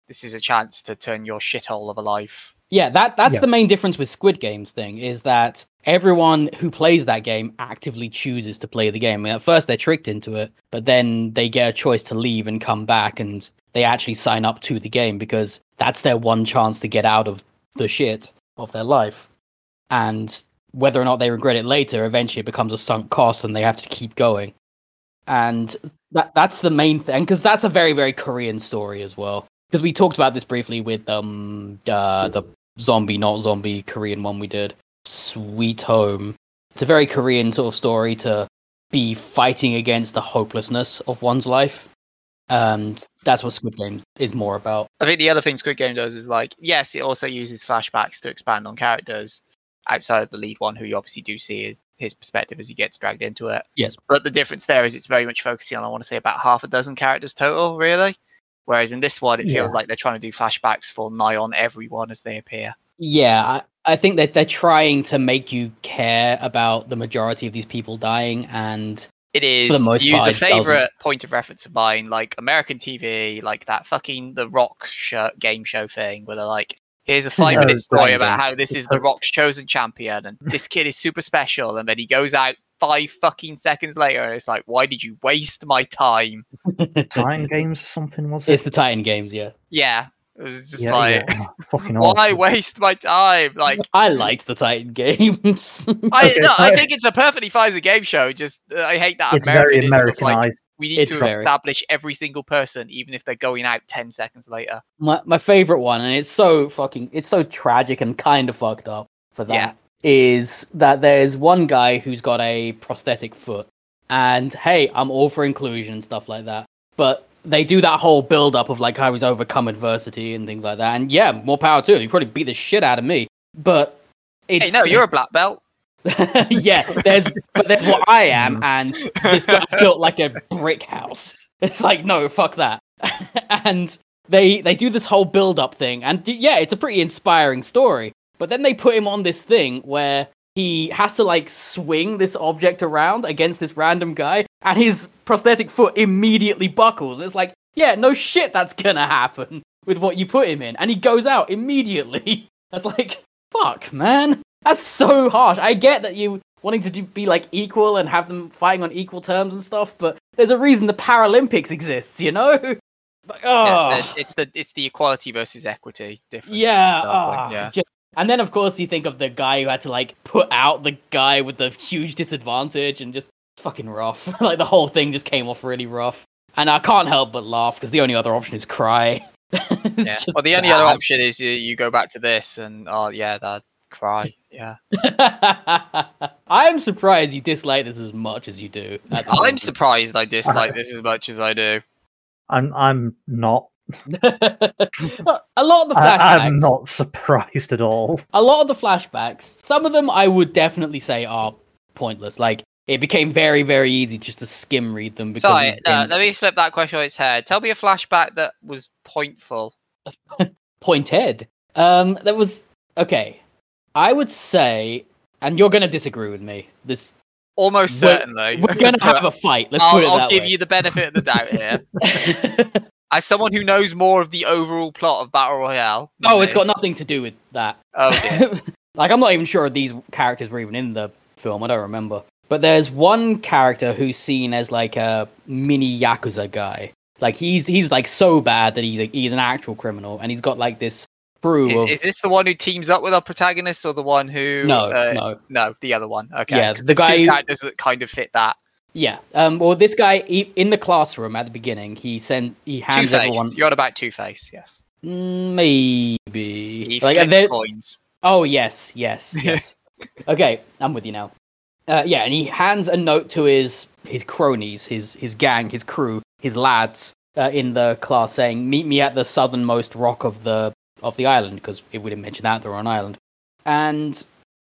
this is a chance to turn your shithole of a life. Yeah, that that's Yeah. the main difference with Squid Games thing is that everyone who plays that game actively chooses to play the game. I mean, at first they're tricked into it, but then they get a choice to leave and come back and they actually sign up to the game because that's their one chance to get out of the shit of their life. And whether or not they regret it later, eventually it becomes a sunk cost and they have to keep going. And that that's the main thing because that's a very very Korean story as well. Because we talked about this briefly with um uh, the zombie not zombie Korean one we did, Sweet Home. It's a very Korean sort of story to be fighting against the hopelessness of one's life. And that's what Squid Game is more about. I think the other thing Squid Game does is like, yes, it also uses flashbacks to expand on characters outside of the lead one, who you obviously do see is his perspective as he gets dragged into it. Yes. But the difference there is it's very much focusing on, I want to say, about half a dozen characters total, really. Whereas in this one, it feels Yeah. like they're trying to do flashbacks for nigh on everyone as they appear. Yeah, I, I think that they're trying to make you care about the majority of these people dying and It is most to use part, a it doesn't. favorite point of reference of mine, like American TV, like that fucking The Rock show, game show thing, where they're like, "Here's a five minute Oh, story about how this is The Rock's chosen champion, and this kid is super special," and then he goes out five fucking seconds later, and it's like, "Why did you waste my time?" Titan games or something was it? it's the Titan games, yeah. Yeah, it was just yeah, like, yeah, fucking why awful. waste my time? Like, I liked the Titan games. I Okay, no, I think it's a perfectly fine as a game show. Just uh, I hate that It's very Americanism of, like, Americanized. we need It's to very. establish every single person, even if they're going out ten seconds later. my my favorite one, and it's so fucking it's so tragic and kind of fucked up for that. Is that there's one guy who's got a prosthetic foot, and hey, I'm all for inclusion and stuff like that. But they do that whole build up of like how he's overcome adversity and things like that. And yeah, more power to him. He probably beat the shit out of me. But it's Hey, no, you're a black belt. yeah, there's but there's what I am, and this guy built like a brick house. It's like no, fuck that. and they they do this whole build up thing, and yeah, it's a pretty inspiring story. But then they put him on this thing where he has to like swing this object around against this random guy, and his prosthetic foot immediately buckles. It's like, yeah, no shit, that's gonna happen with what you put him in, and he goes out immediately. That's like, fuck, man. That's so harsh. I get that you wanting to do, be like equal and have them fighting on equal terms and stuff, but there's a reason the Paralympics exists, you know? Like, oh, Yeah, it's the it's the equality versus equity difference. yeah, at that point, ah, yeah. ju- And then of course you think of the guy who had to like put out the guy with the huge disadvantage and just It's fucking rough. like the whole thing just came off really rough, and I can't help but laugh because the only other option is cry. It's Yeah. just Well, the only other option is you, you go back to this and oh yeah, that cry. Yeah. I am surprised you dislike this as much as you do. I'm moment. surprised I dislike this as much as I do. I'm I'm not. a lot of the flashbacks. I, I'm not surprised at all. a lot of the flashbacks, some of them I would definitely say are pointless. Like it became very, very easy just to skim read them because Sorry, no, let me flip that question on its head. Tell me a flashback that was pointful. pointed. Um, that was okay. I would say, and you're gonna disagree with me. This Almost We're- certainly. we're gonna have a fight. Let's put I'll, it I'll that give way. you the benefit of the doubt here. As someone who knows more of the overall plot of Battle Royale. oh, it's me- got nothing to do with that. Oh, dear. like I'm not even sure these characters were even in the film. I don't remember. But there's one character who's seen as like a mini yakuza guy. Like he's he's like so bad that he's a, he's an actual criminal, and he's got like this crew Is, of is this the one who teams up with our protagonist, or the one who? no uh, no no, the other one. Okay, Yeah, the guy two characters that kind of fit that. Yeah. Um. Well, this guy he, in the classroom at the beginning, he sent he hands everyone You're on about Two Face. Yes. Mm, maybe He like there- coins. Oh yes, yes, yes. okay, I'm with you now. Uh, yeah, and he hands a note to his his cronies, his his gang, his crew, his lads uh, in the class, saying, "Meet me at the southernmost rock of the of the island," because it would have mentioned that they're on an island. And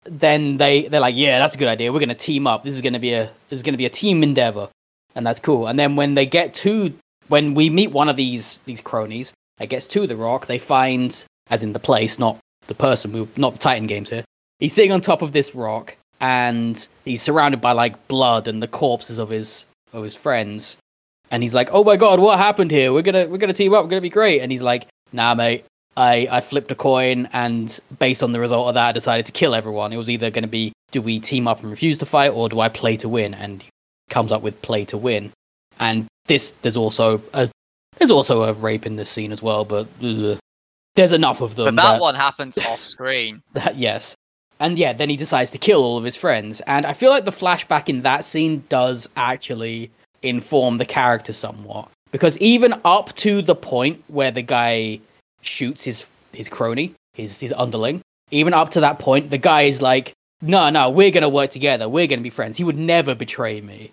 then they they're like, "Yeah, that's a good idea. We're gonna team up. This is gonna be a this is gonna be a team endeavor, and that's cool." And then when they get to when we meet one of these these cronies that gets to the rock, they find, as in the place, not the person, we not the Titan games here. He's sitting on top of this rock, and he's surrounded by like blood and the corpses of his of his friends. And he's like, "Oh my god, what happened here? We're gonna we're gonna team up. We're gonna be great." And he's like, "Nah, mate. I I flipped a coin, and based on the result of that, I decided to kill everyone. It was either gonna be do we team up and refuse to fight, or do I play to win?" And he comes up with play to win. And this there's also a there's also a rape in this scene as well, but ugh. there's enough of them. But that that- one happens off screen. that, yes. And yeah, then he decides to kill all of his friends. And I feel like the flashback in that scene does actually inform the character somewhat. Because even up to the point where the guy shoots his his crony, his his underling, even up to that point, the guy is like, No, no, we're gonna work together, we're gonna be friends. He would never betray me.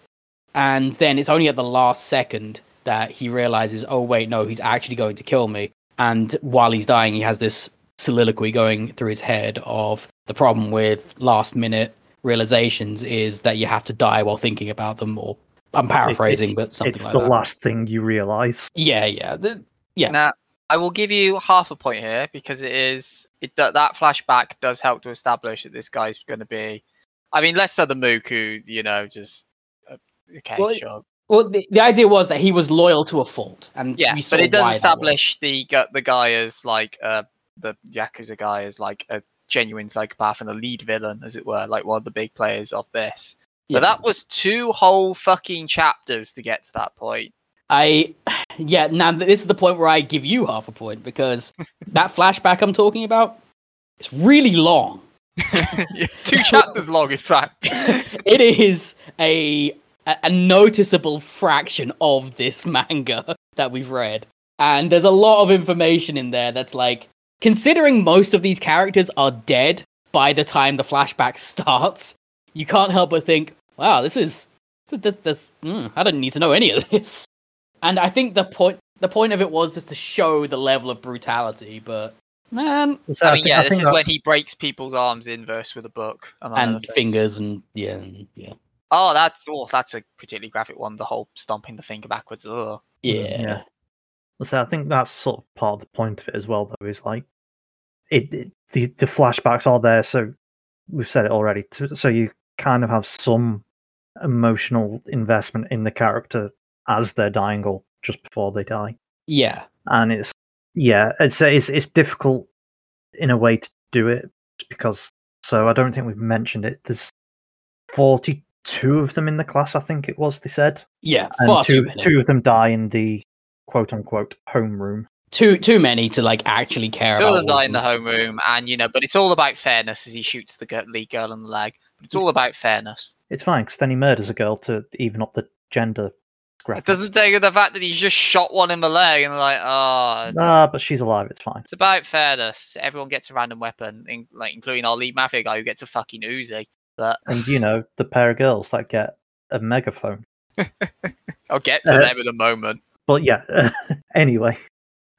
And then it's only at the last second that he realizes, oh wait, no, he's actually going to kill me. And while he's dying, he has this soliloquy going through his head of the problem with last minute realizations is that you have to die while thinking about them or I'm paraphrasing, It's- but something like that. it's like the that. last thing you realize. Yeah, yeah. the- Yeah. Now, I will give you half a point here because it is it that that flashback does help to establish that this guy's going to be. I mean, less so the Mook who you know just uh, okay, Well, sure, well, the, the idea was that he was loyal to a fault, and yeah, we saw but it does establish the the guy as like uh the yakuza guy as like a genuine psychopath and a lead villain, as it were, like one of the big players of this. Yeah. But that was two whole fucking chapters to get to that point. I, yeah. Now this is the point where I give you half a point because that flashback I'm talking about, it's really long. Yeah, two chapters long, in fact. it is a, a a noticeable fraction of this manga that we've read and there's a lot of information in there that's like considering most of these characters are dead by the time the flashback starts you can't help but think wow this is this, this mm, i didn't need to know any of this and i think the point the point of it was just to show the level of brutality but um, man So I mean, thi- yeah, this is that- when he breaks people's arms in verse with a book and fingers and yeah and- yeah Oh, that's oh, that's a particularly graphic one. The whole stomping the finger backwards. Ugh. yeah, yeah. So I think that's sort of part of the point of it as well, though, is like it, it the the flashbacks are there, so we've said it already. To, so you kind of have some emotional investment in the character as they're dying or just before they die, yeah. and it's yeah, it's it's it's difficult in a way to do it because. So I don't think we've mentioned it. There's forty two of them in the class. I think it was. They said, Yeah, and far too two many. two of them die in the quote unquote homeroom. too too many to like actually care Two about. of them die in the homeroom, and you know, but it's all about fairness as he shoots the girl, lead girl in the leg. It's all about fairness. It's fine because then he murders a girl to even up the gender. It doesn't take the fact that he's just shot one in the leg and like, oh, it's, Ah, but she's alive. It's fine. it's about fairness. Everyone gets a random weapon, in, like including our lead mafia guy who gets a fucking Uzi. But And you know the pair of girls that get a megaphone. I'll get to Uh, them in a moment. But yeah. anyway,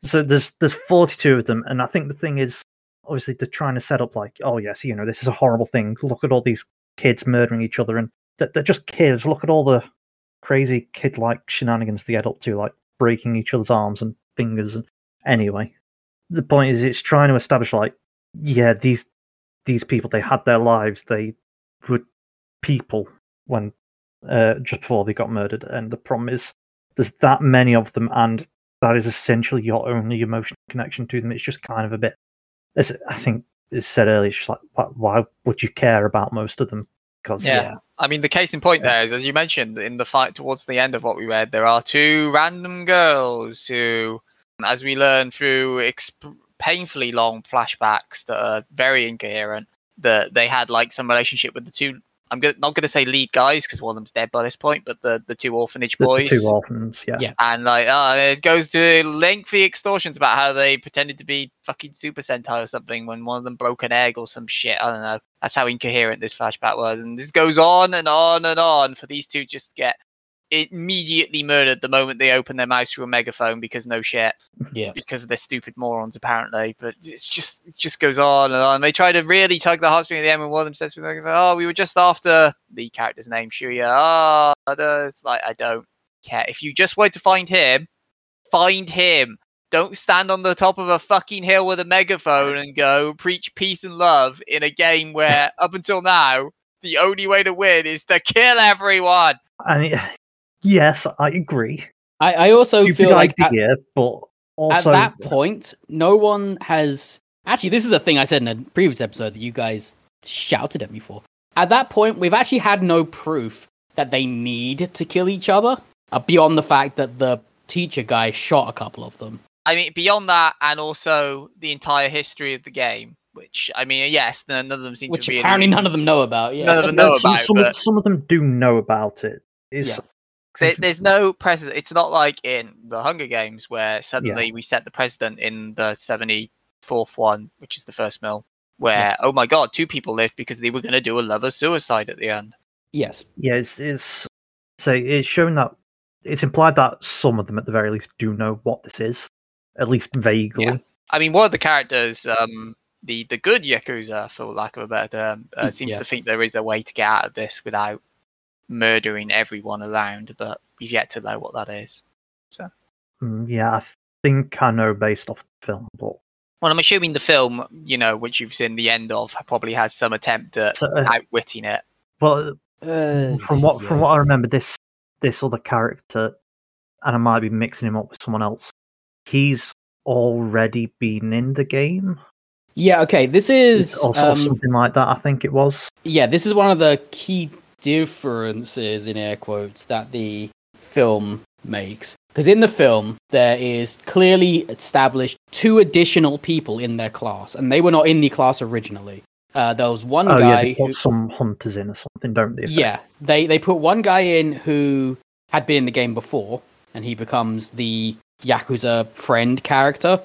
so there's there's 42 of them, and I think the thing is, obviously, they're trying to set up like, oh yes, you know, this is a horrible thing. Look at all these kids murdering each other, and they're, they're just kids. Look at all the crazy kid-like shenanigans they get up to, like breaking each other's arms and fingers. And anyway, the point is, it's trying to establish like, yeah, these these people they had their lives. They were people when uh, just before they got murdered, and the problem is there's that many of them, and that is essentially your only emotional connection to them. It's just kind of a bit. As I think it's said earlier, it's just like, why, why would you care about most of them? Because Yeah. I mean, the case in point there is, as you mentioned, in the fight towards the end of what we read, there are two random girls who, as we learn through exp- painfully long flashbacks that are very incoherent, that they had like some relationship with the two. I'm go- not going to say lead guys because one of them's dead by this point, but the, the two orphanage the, the boys. two orphans, yeah. Yeah. And like, uh, it goes to lengthy extortions about how they pretended to be fucking Super Sentai or something when one of them broke an egg or some shit. I don't know. That's how incoherent this flashback was. And this goes on and on and on for these two just get immediately murdered the moment they open their mouths through a megaphone because no shit. Yeah. Because they're stupid morons apparently. But it's just it just goes on and on. They try to really tug the heartstring at the end when one of them says, through the megaphone, "Oh, we were just after the character's name, Shuya." Ah, oh, it's like I don't care. If you just want to find him, find him. Don't stand on the top of a fucking hill with a megaphone and go preach peace and love in a game where, up until now, the only way to win is to kill everyone. I mean, yes, I agree. I, I also Stupid feel like at, idea, but at also that point, no one has. Actually, this is a thing I said in a previous episode that you guys shouted at me for. At that point, we've actually had no proof that they need to kill each other uh, beyond the fact that the teacher guy shot a couple of them. I mean, beyond that, and also the entire history of the game, which I mean, yes, none of them seem Which to be. apparently none of them know about. Yeah. None of them know some, about, some, but- of, some of them do know about it. It's, Yeah. There, there's no precedent. It's not like in the Hunger Games where suddenly we set the precedent in the 74th one, which is the first mill, where oh my god, two people lived because they were going to do a lover suicide at the end. yes. yeah, it's, it's so it's showing that it's implied that some of them, at the very least, do know what this is, at least vaguely. Yeah. I mean, one of the characters, um, the the good yakuza, for lack of a better term, uh, Mm, seems yeah. to think there is a way to get out of this without murdering everyone around, but we've yet to know what that is. Mm, yeah, I think I know based off the film, but Well, I'm assuming the film, you know, which you've seen the end of, probably has some attempt at uh, outwitting it. well, Uh, from what from what I remember, this this other character, and I might be mixing him up with someone else. He's already been in the game, Yeah. Okay. This is or, um, something like that. I think it was. yeah. This is one of the key differences in air quotes that the film makes. Because in the film, there is clearly established two additional people in their class, and they were not in the class originally. Uh, there was one Oh yeah, guy they who, some hunters in or something, don't they? Yeah, they they put one guy in who had been in the game before, and he becomes the Yakuza friend character,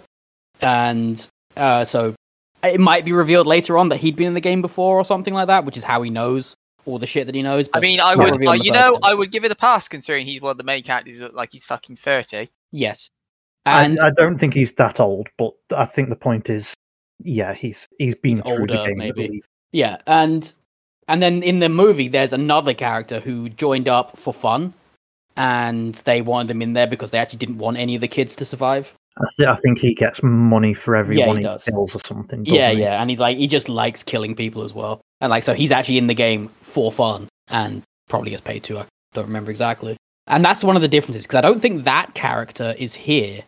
and uh, so it might be revealed later on that he'd been in the game before or something like that, which is how he knows all the shit that he knows. I mean, I would, uh, you know, one. I would give it a pass considering he's one of the main characters. who look Like he's fucking thirty. yes, and I don't think he's that old, but I think the point is, yeah, he's he's been He's through the older, game. Maybe. believe. yeah, and and then in the movie, there's another character who joined up for fun, and they wanted him in there because they actually didn't want any of the kids to survive. I, th- I think he gets money for every Yeah, he does. kills or something. Yeah, he? yeah, and he's like he just likes killing people as well, and like so he's actually in the game for fun and probably gets paid too. I don't remember exactly, and that's one of the differences because I don't think that character is here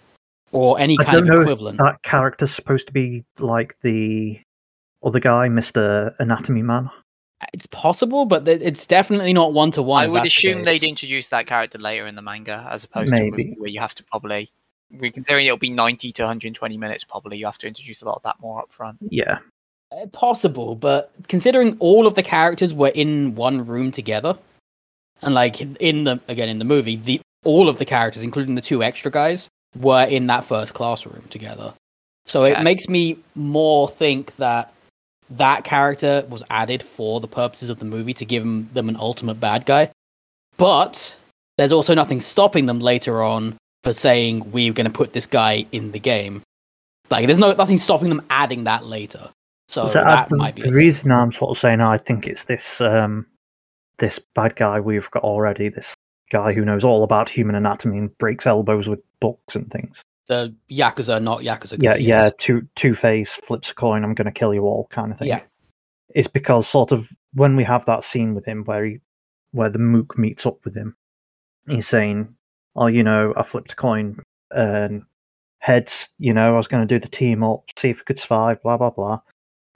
or any I kind of equivalent. that character's supposed to be like the other guy, Mister Anatomy Man. It's possible, but it's definitely not one to one. I would that's the assume they'd introduce that character later in the manga, as opposed to a Maybe. movie where you have to probably, considering it'll be ninety to one hundred and twenty minutes. Probably you have to introduce a lot of that more up front. Yeah, Uh, Possible, but considering all of the characters were in one room together, and like in the again in the movie, the all of the characters, including the two extra guys, were in that first classroom together. So Okay. it makes me more think that that character was added for the purposes of the movie to give them, them an ultimate bad guy. But there's also nothing stopping them later on for saying we're going to put this guy in the game. Like there's no nothing stopping them adding that later. So, So, that might be. the reason I'm sort of saying I think it's this um this bad guy we've got already. This guy who knows all about human anatomy and breaks elbows with books and things. The yakuza, not yakuza. Yeah, guy, yeah. Two Two Face flips a coin. I'm going to kill you all, kind of thing. Yeah. It's because sort of when we have that scene with him where he where the mook meets up with him, he's saying, "Oh, you know, I flipped a coin and heads. You know, I was going to do the team up, see if we could survive. Blah blah blah."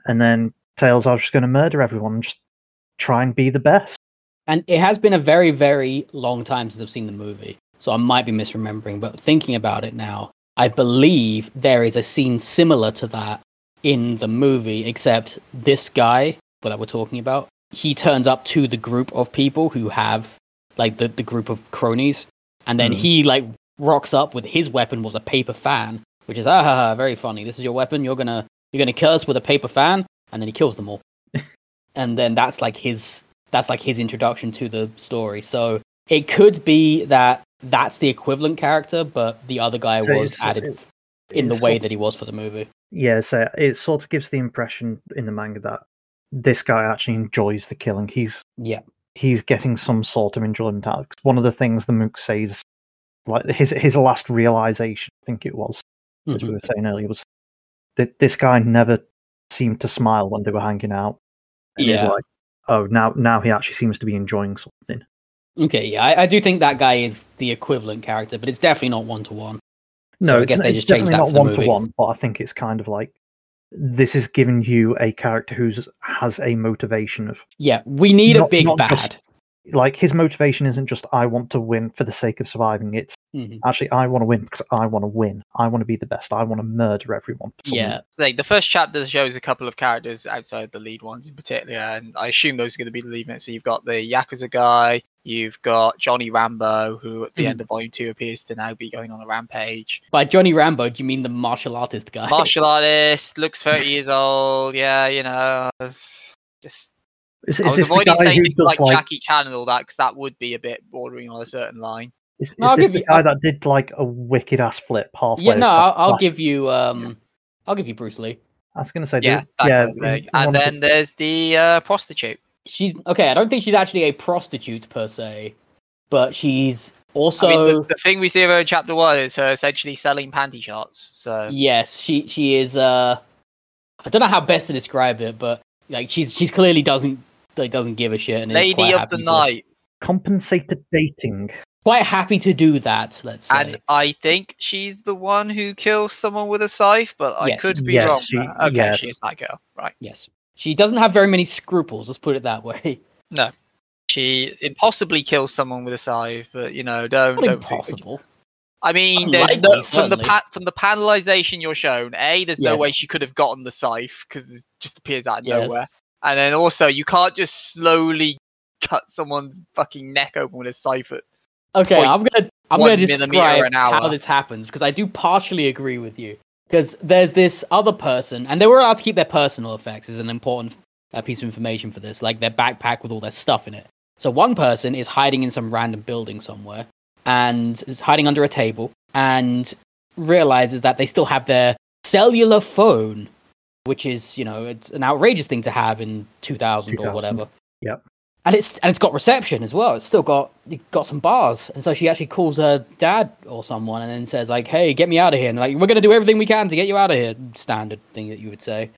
And then tails, I was just going to murder everyone and just try and be the best. And it has been a very, very long time since I've seen the movie, so I might be misremembering. But thinking about it now, I believe there is a scene similar to that in the movie, except this guy that we're talking about, he turns up to the group of people who have like the, the group of cronies, and then Hmm. he like rocks up with his weapon was a paper fan, which is ah ha, ha, very funny. This is your weapon. You're gonna you're gonna kill us with a paper fan, and then he kills them all. and then that's like his that's like his introduction to the story. So it could be that that's the equivalent character, but the other guy So was added it's- in the way that he was for the movie. Yeah, so it sort of gives the impression in the manga that this guy actually enjoys the killing. He's Yeah. he's getting some sort of enjoyment out. it. One of the things the Mook says, like his his last realization, I think it was, as we Mhm. were saying earlier, was that this guy never seemed to smile when they were hanging out. And Yeah. like, oh, now now he actually seems to be enjoying something. Okay, yeah, I, I do think that guy is the equivalent character, but it's definitely not one to one. No, I guess they just changed that not one to one, but I think it's kind of like this is giving you a character who's has a motivation of Yeah, we need a big bad. just- like his motivation isn't just I want to win for the sake of surviving. It's Mhm. actually I want to win because I want to win. I want to be the best. I want to murder everyone. Yeah, like the first chapter shows a couple of characters outside the lead ones in particular, and I assume those are going to be the lead ones. So you've got the Yakuza guy, you've got Johnny Rambo, who at the Mhm. end of Volume Two appears to now be going on a rampage. by Johnny Rambo, do you mean the martial artist guy? Martial artist, looks thirty years old. Yeah, you know, just Is, I was this the avoiding saying who things does like, like? Jackie Chan and all that because that would be a bit bordering on a certain line. Is, is No, I'll this give the you- guy I'll- that did like a wicked ass flip halfway? yeah, no, I'll, I'll give you um, I'll give you Bruce Lee. I was going to say, Yeah, the- that yeah. kind of in- in And of the- then there's the uh, prostitute. She's okay. I don't think she's actually a prostitute per se, but she's also I mean, the, the thing we see of her in chapter one is her essentially selling panty shots. So yes, she she is. uh I don't know how best to describe it, but like she's she's clearly doesn't like doesn't give a shit and is lady quite of happy the to- night. compensated dating. Quite happy to do that. Let's say. And I think she's the one who kills someone with a scythe, but I Yes. could be Yes, wrong. she- there. okay, yes. she's that girl. Right. yes, she doesn't have very many scruples. Let's put it that way. No, she impossibly kills someone with a scythe, but you know, don't Not don't think- impossible. I mean, there's Unlikely, no from the certainly. pa- from the panelization you're shown. A, there's no way she could have gotten the scythe because it just appears out of Yes. nowhere. And then also, you can't just slowly cut someone's fucking neck open with a scythe. At, Okay, Point I'm gonna I'm gonna describe how this happens because I do partially agree with you. Because there's this other person, and they were allowed to keep their personal effects. Is an important uh, piece of information for this, like their backpack with all their stuff in it. So one person is hiding in some random building somewhere, and is hiding under a table, and realizes that they still have their cellular phone, which is you know it's an outrageous thing to have in 2000, or whatever yep. And it's and it's got reception as well. It's still got got some bars, and so she actually calls her dad or someone, and then says like, "Hey, get me out of here!" And like, "We're gonna do everything we can to get you out of here." Standard thing that you would say.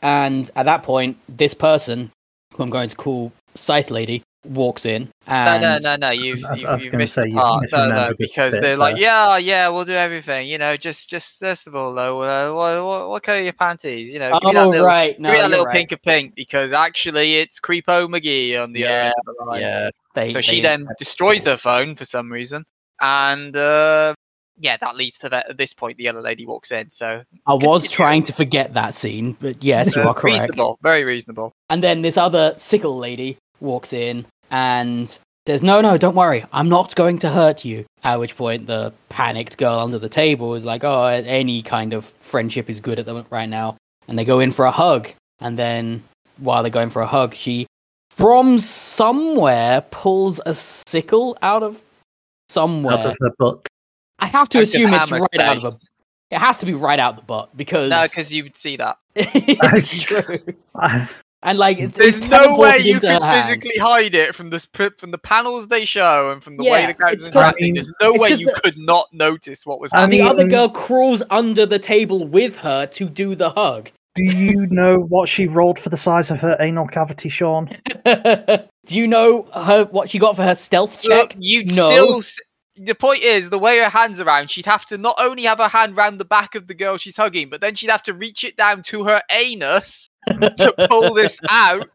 And at that point, this person, who I'm going to call Scythe Lady, walks in, no, and no, no, no. You've I- I you've, was you've missed say the you've part. No, no, because bit they're like, there. yeah, yeah, we'll do everything. You know, just just first of all, though, uh, what, what, what color are your panties? You know, give me that oh little, right, no, give me that little right. pink of pink because actually it's Creepo McGee on the other Yeah, end of the line. yeah. They, so she they- then destroys her phone for some reason, and uh, yeah, that leads to that. At this point, the other lady walks in. So I was trying to forget that scene, but yes, you uh, are correct. reasonable, very reasonable. And then this other sickle lady walks in and says, No, no, don't worry. I'm not going to hurt you. At which point, the panicked girl under the table is like, Oh, any kind of friendship is good at the right now. And they go in for a hug. And then, while they're going for a hug, she, from somewhere, pulls a sickle out of somewhere. Out of her butt. I have to Out assume it's Hammer's right out of a. face. It has to be right out the butt because No, because you would see that. it's true. I've, And like, it's, There's it's no way you into could hand. physically hide it from the from the panels they show and from the way the characters it's 'cause- interacting. There's no way you the- could not notice what was I happening. the other um, girl crawls under the table with her to do the hug. do you know what she rolled for the size of her anal cavity, Sean? do you know her what she got for her stealth Look, check? you'd No. still. s- The point is, the way her hands around, she'd have to not only have her hand round the back of the girl she's hugging, but then she'd have to reach it down to her anus to pull this out.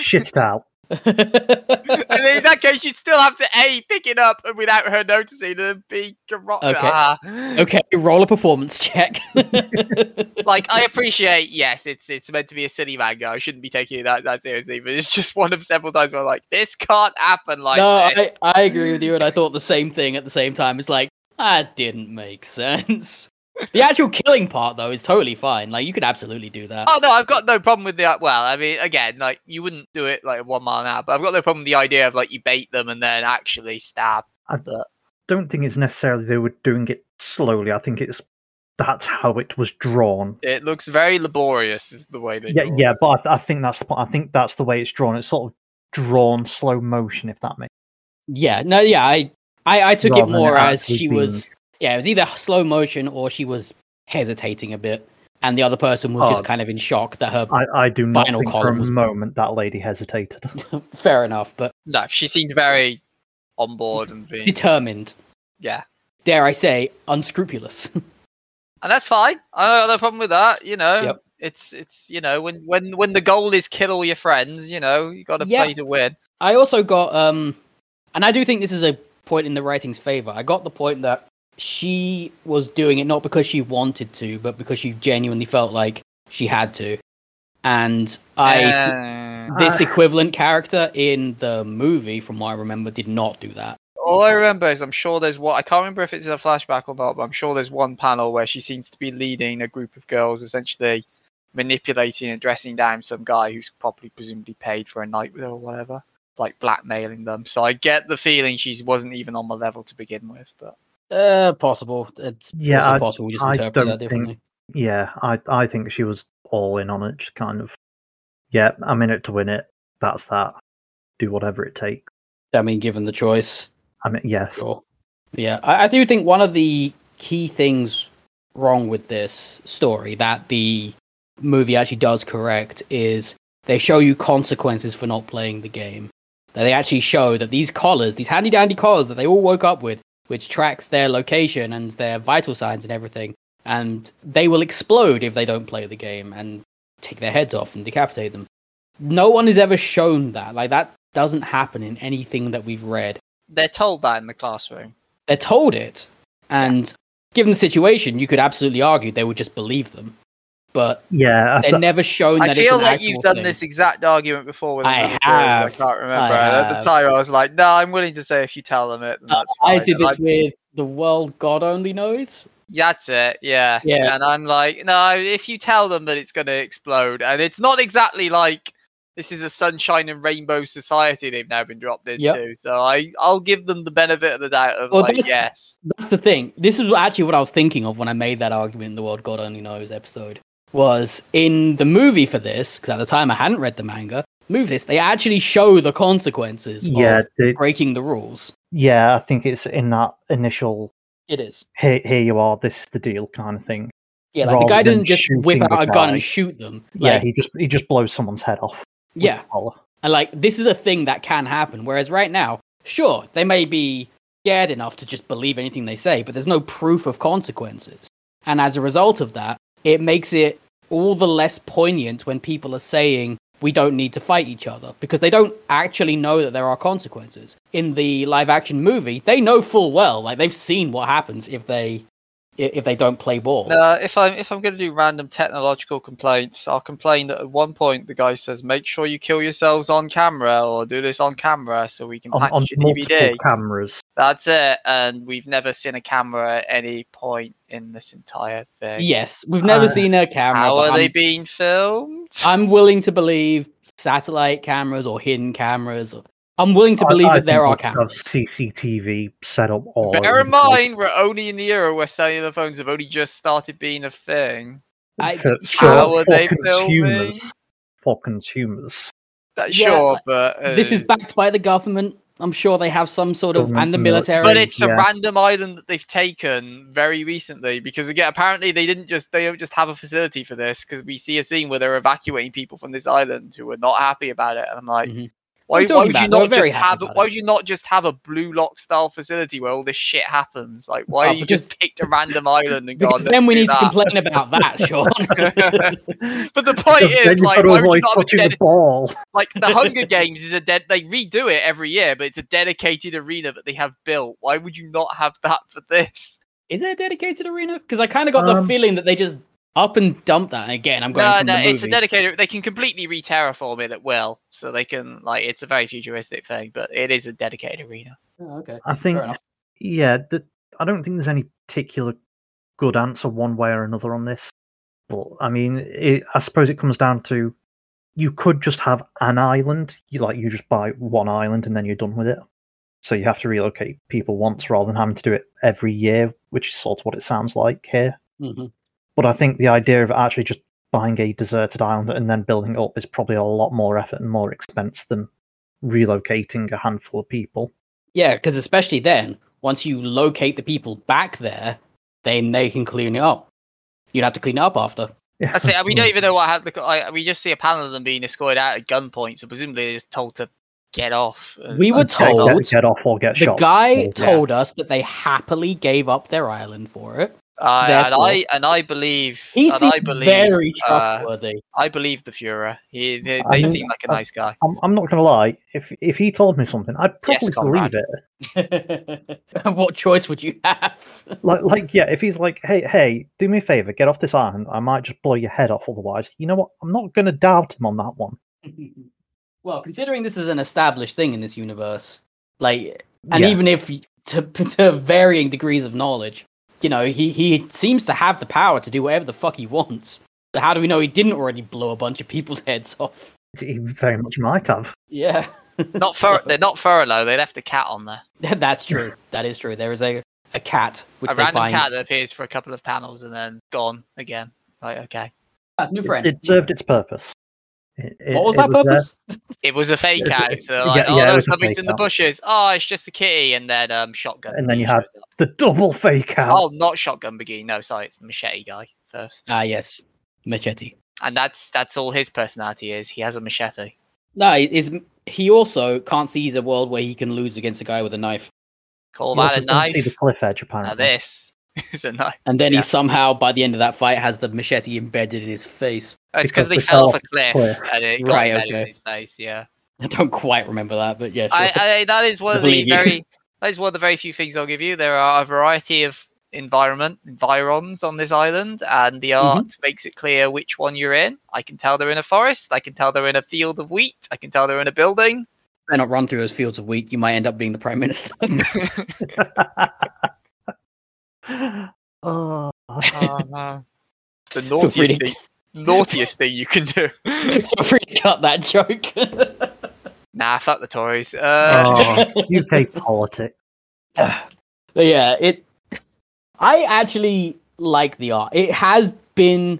Shit out. And in that case, you'd still have to A, pick it up and without her noticing, and then B, garro- Okay. ah. okay, roll a performance check. like I appreciate, yes, it's it's meant to be a silly manga. I shouldn't be taking it that, that seriously, but it's just one of several times where I'm like, this can't happen like no, I. I agree with you, and I thought the same thing at the same time. It's like that didn't make sense. The actual killing part, though, is totally fine. Like you could absolutely do that. Oh no, I've got no problem with the well. I mean, again, like you wouldn't do it like one mile an hour, but I've got no problem with the idea of like you bait them and then actually stab. I don't think it's necessarily they were doing it slowly. I think it's that's how it was drawn. It looks very laborious, is the way they. Yeah, yeah, it. but I, th- I think that's the point. I think that's the way it's drawn. It's sort of drawn slow motion, if that makes. Yeah, no, yeah, I, I, I took Rather it more as actually she was. Yeah, it was either slow motion or she was hesitating a bit, and the other person was Oh. just kind of in shock that her. I, I do not Final think for a was- moment that lady hesitated. Fair enough, but no, she seemed very on board and being determined. yeah, Dare I say, unscrupulous. and that's fine. I don't have no problem with that. You know, Yep. it's it's you know when when when the goal is kill all your friends, you know, you got to Yeah. play to win. I also got um and I do think this is a point in the writing's favor. I got the point that she was doing it not because she wanted to, but because she genuinely felt like she had to. And I Uh, this Uh, equivalent character in the movie from what I remember did not do that. all I remember is I'm sure there's what I can't remember if it's a flashback or not, but I'm sure there's one panel where she seems to be leading a group of girls, essentially manipulating and dressing down some guy who's probably presumably paid for a night with her or whatever, like blackmailing them. So I get the feeling she wasn't even on my level to begin with, but Uh possible. It's Yeah, also I- possible we just I interpret that think- differently. yeah, I I think she was all in on it. Just kind of, yeah, I'm in it to win it. That's that. Do whatever it takes. I mean given the choice, I mean, yes, Sure. Yeah, I, I do think one of the key things wrong with this story that the movie actually does correct is they show you consequences for not playing the game. That they actually show that these collars, these handy dandy collars that they all woke up with, which tracks their location and their vital signs and everything, and they will explode if they don't play the game and take their heads off and decapitate them. No one has ever shown that. Like that doesn't happen in anything that we've read they're told that in the classroom. they're told it. And given the situation, you could absolutely argue they would just believe them. But yeah. I they're never shown I that feel it's like you've done thing. this exact argument before with I another series, I can't remember. I And At the time, I was like, "No, I'm willing to say if you tell them it, then that's fine." I did And this with the world God only knows. That's it, yeah. Yeah. And I'm like, no, if you tell them that it's going to explode, and it's not exactly like this is a sunshine and rainbow society they've now been dropped into, Yep. so I I'll give them the benefit of the doubt of Well, like, that's- yes, That's the thing. This is actually what I was thinking of when I made that argument in the world God only knows episode. Was in the movie for this because at the time I hadn't read the manga. Move this. They actually show the consequences yeah, of the- breaking the rules. yeah. I think it's in that initial. It is. Here, here you are. This is the deal, kind of thing. Yeah, like the guy didn't just whip out a the gun guy. and shoot them. yeah, he just he just blows someone's head off. yeah. And like this is a thing that can happen. Whereas right now, sure, they may be scared enough to just believe anything they say, but there's no proof of consequences. And as a result of that, it makes it all the less poignant when people are saying we don't need to fight each other because they don't actually know that there are consequences. In the live action movie, they know full well, like they've seen what happens if they if they don't play ball. No, if I'm if I'm going to do random technological complaints, I'll complain that at one point the guy says, "Make sure you kill yourselves on camera or do this on camera so we can on, patch on your DVD." cameras. That's it, and we've never seen a camera at any point in this entire thing. Yes, we've never Uh, seen a camera. How are they I'm, being filmed? I'm willing to believe satellite cameras or hidden cameras. Or, I'm willing to believe I that there are we should have cameras. CCTV set up all. Bear in the place. mind, we're only in the era where cellular phones have only just started being a thing. I- for, How are for they filming? consumers. For consumers. That, Yeah, sure, like, but uh, This is backed by the government. I'm sure they have some sort of and the military. But it's a yeah. random island that they've taken very recently because again, apparently they didn't just they don't just have a facility for this because we see a scene where they're evacuating people from this island who are not happy about it, and I'm like, Mhm. Why, What are you why would you about? They were not just have why would you not just have a blue lock style facility where all this shit happens? Like, why Oh, you just picked a random island and because gone? then we need do to complain about that, Sean. but the point is, like, why would you not have a touching dedi- ball. like the Hunger Games is a dead. They redo it every year, but it's a dedicated arena that they have built. Why would you not have that for this? Is it a dedicated arena? Because I kind of got the Um, feeling that they just up and dump that. Again, I'm going No, from no, the it's a dedicated. They can completely re-terraform it at will, so they can like. It's a very futuristic thing, but it is a dedicated arena. Oh, okay. I think, yeah, the, I don't think there's any particular good answer one way or another on this. But I mean, it, I suppose it comes down to you could just have an island. You like you just buy one island and then you're done with it. So you have to relocate people once rather than having to do it every year, which is sort of what it sounds like here. Mhm. But I think the idea of actually just buying a deserted island and then building it up is probably a lot more effort and more expense than relocating a handful of people. Yeah, because especially then, once you locate the people back there, then they can clean it up. You'd have to clean it up after. Yeah. I say we don't even know what happened. the. I, we just see a panel of them being escorted out at gunpoint, so presumably they're just told to get off. and- We were and take Get- off. told- get, get off or get The shot. guy Yeah. told us that they happily gave up their island for it. Uh, and I and I believe He and seemed I believe very uh, trustworthy. I believe the Führer. He they, I they mean, seem like a uh, nice guy. I'm, I'm not going to lie. If if he told me something, I'd probably Yes, believe it. what choice would you have? Like like yeah, if he's like, hey hey, do me a favor, get off this island. I might just blow your head off otherwise. You know what? I'm not going to doubt him on that one. well, considering this is an established thing in this universe, like, and Yeah. even if to to varying degrees of knowledge, you know, he he seems to have the power to do whatever the fuck he wants. So how do we know he didn't already blow a bunch of people's heads off? He very much might have. Yeah, Not for they're not Furlough. They left a cat on there. that's true. That is true. There is a a cat which a they random find. cat that appears for a couple of panels and then gone again. Like okay, Ah, new It, friend. it served its purpose. It- it- what was that there. purpose? it was a fake Yeah, cat. it- So yeah, like, yeah, oh it no, was something's fake in the bushes. Oh, it's just the kitty, and then um, shotgun. And then you McGee had- The double fake out. Oh, not shotgun McGee. No, sorry, it's the machete guy first. Ah, yes, machete. And that's that's all his personality is. He has a machete. No, is he also can't see he's a world where he can lose against a guy with a knife, Call You that a couldn't See the knife. cliff edge, Now this is a knife. and then Yeah. he somehow, by the end of that fight, has the machete embedded in his face. Oh, it's because they fell off a cliff, cliff. and it got Right, embedded in okay. his face. Yeah, I don't quite remember that, but yeah, sure. I, I, that is one of the you. very that is one of the very few things I'll give you. There are a variety of environment environs on this island, and the Mm-hmm. art makes it clear which one you're in. I can tell they're in a forest. I can tell they're in a field of wheat. I can tell they're in a building. Better not run through those fields of wheat. You might end up being the prime minister. oh, Uh-huh. It's the Feel free naughtiest to- thing, naughtiest thing you can do. Feel free to cut that joke. nah, fuck the Tories. Uh, oh, UK politics. But yeah, it. I actually like the art. It has been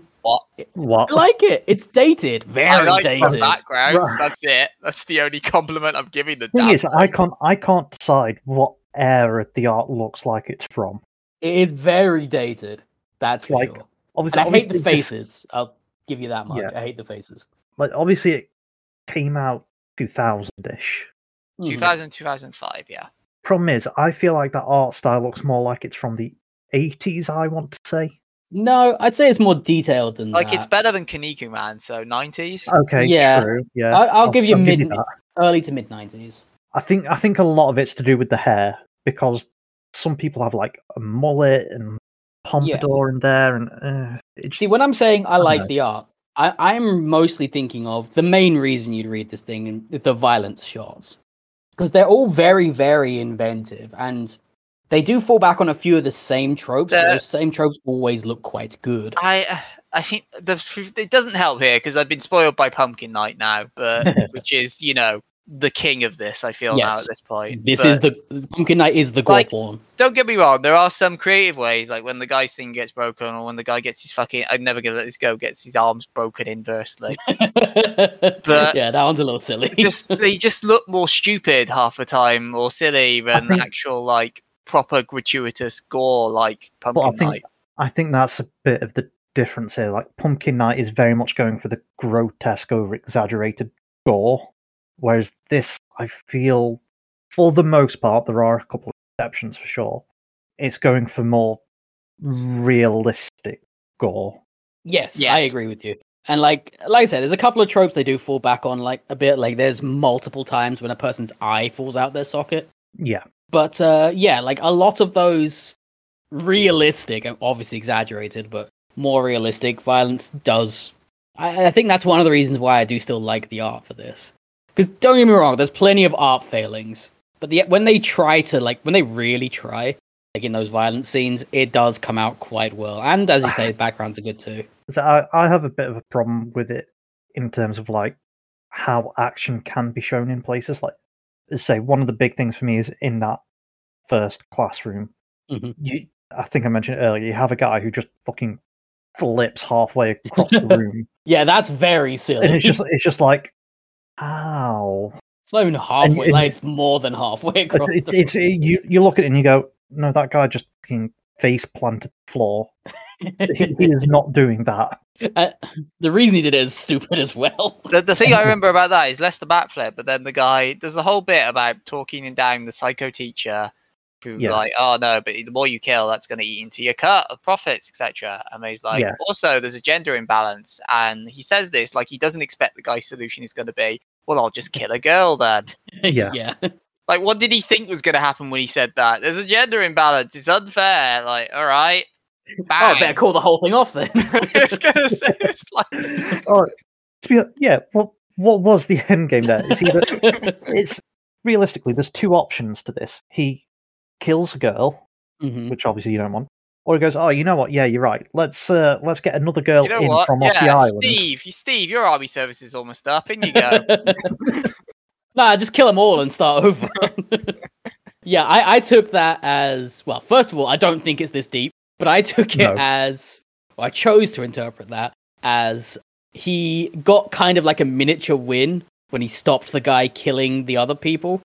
What? I like it. It's dated, I very like the dated. backgrounds. Right. That's it. That's the only compliment I'm giving the thing is, I can't I can't decide what era the art looks like it's from. It is very dated. That's for Like, sure. Obviously, And I hate the obviously this- faces. I'll give you that much. Yeah. I hate the faces. Like, obviously, it came out two thousand ish. Mhm. 2000, 2005, yeah. Problem is, I feel like that art style looks more like it's from the eighties. I want to say. No, I'd say it's more detailed than Like that. it's better than Kinnikuman, so nineties. Okay, Yeah. true. Yeah, I'll- I'll give you mid- that. early to mid nineties. I think I think a lot of it's to do with the hair because some people have like a mullet and pompadour in there, and uh, it just, See, when I'm saying I like know. the art, I, I'm mostly thinking of the main reason you'd read this thing in the violence shots. Because they're all very, very inventive and they do fall back on a few of the same tropes, but The- those same tropes always look quite good. I I think the it doesn't help here because I've been spoiled by Pumpkin Night now, but which is you know the king of this. I feel now at this point. This But is the Pumpkin Night is the gore Like- porn. don't get me wrong. There are some creative ways, like when the guy's thing gets broken, or when the guy gets his fucking I'm never gonna let this go gets his arms broken inversely. But- yeah, that one's a little silly. just they just look more stupid half the time, or silly than think- actual like proper gratuitous gore like Pumpkin Well, I think- Night. I think that's a bit of the difference here. Like Pumpkin Night is very much going for the grotesque, over exaggerated gore, whereas this, I feel, for the most part, there are a couple of exceptions for sure. It's going for more realistic gore. Yes, I agree with you. And like like I said, there's a couple of tropes they do fall back on like a bit. Like there's multiple times when a person's eye falls out their socket. Yeah, But uh yeah, like a lot of those realistic and obviously exaggerated, but more realistic violence does I, I think that's one of the reasons why I do still like the art for this. Because don't get me wrong, there's plenty of art failings. But the, when they try to like when they really try, like in those violent scenes, it does come out quite well. And as you say, backgrounds are good too. so I, I have a bit of a problem with it in terms of like how action can be shown in places. Like, say, one of the big things for me is in that first classroom. Mhm. You, I think I mentioned earlier. You have a guy who just fucking flips halfway across the room, Yeah, that's very silly. and it's just it's just like, ow. It's not even halfway. and- like it's more than halfway across. it's, the it's you you look at it and you go, no, that guy just fucking face planted the floor. he, he is not doing that. Uh, the reason he did it is stupid as well. The, the thing I remember about that is less the backflip, but then the guy does the whole bit about talking and down the psycho teacher who Yeah. like, oh no, but the more you kill, that's going to eat into your cut of profits, etc. And he's like, Yeah. also there's a gender imbalance, and he says this like he doesn't expect the guy's solution is going to be, well, I'll just kill a girl then. Yeah. yeah. Like, what did he think was going to happen when he said that? There's a gender imbalance. It's unfair. Like, all right, Oh, I better call the whole thing off then. I was gonna say, it's like, Oh, to be, yeah. What what was the end game there? It's either it's realistically there's two options to this. He kills a girl, Mhm. which obviously you don't want, or he goes, oh, you know what? Yeah, you're right. Let's uh let's get another girl you know in what? from off the Yeah, island. Steve, you, Steve, your army service is almost up. In you go. nah, just kill them all and start over. yeah, I, I took that as well. First of all, I don't think it's this deep, but I took it No. as well, I chose to interpret that as he got kind of like a miniature win when he stopped the guy killing the other people.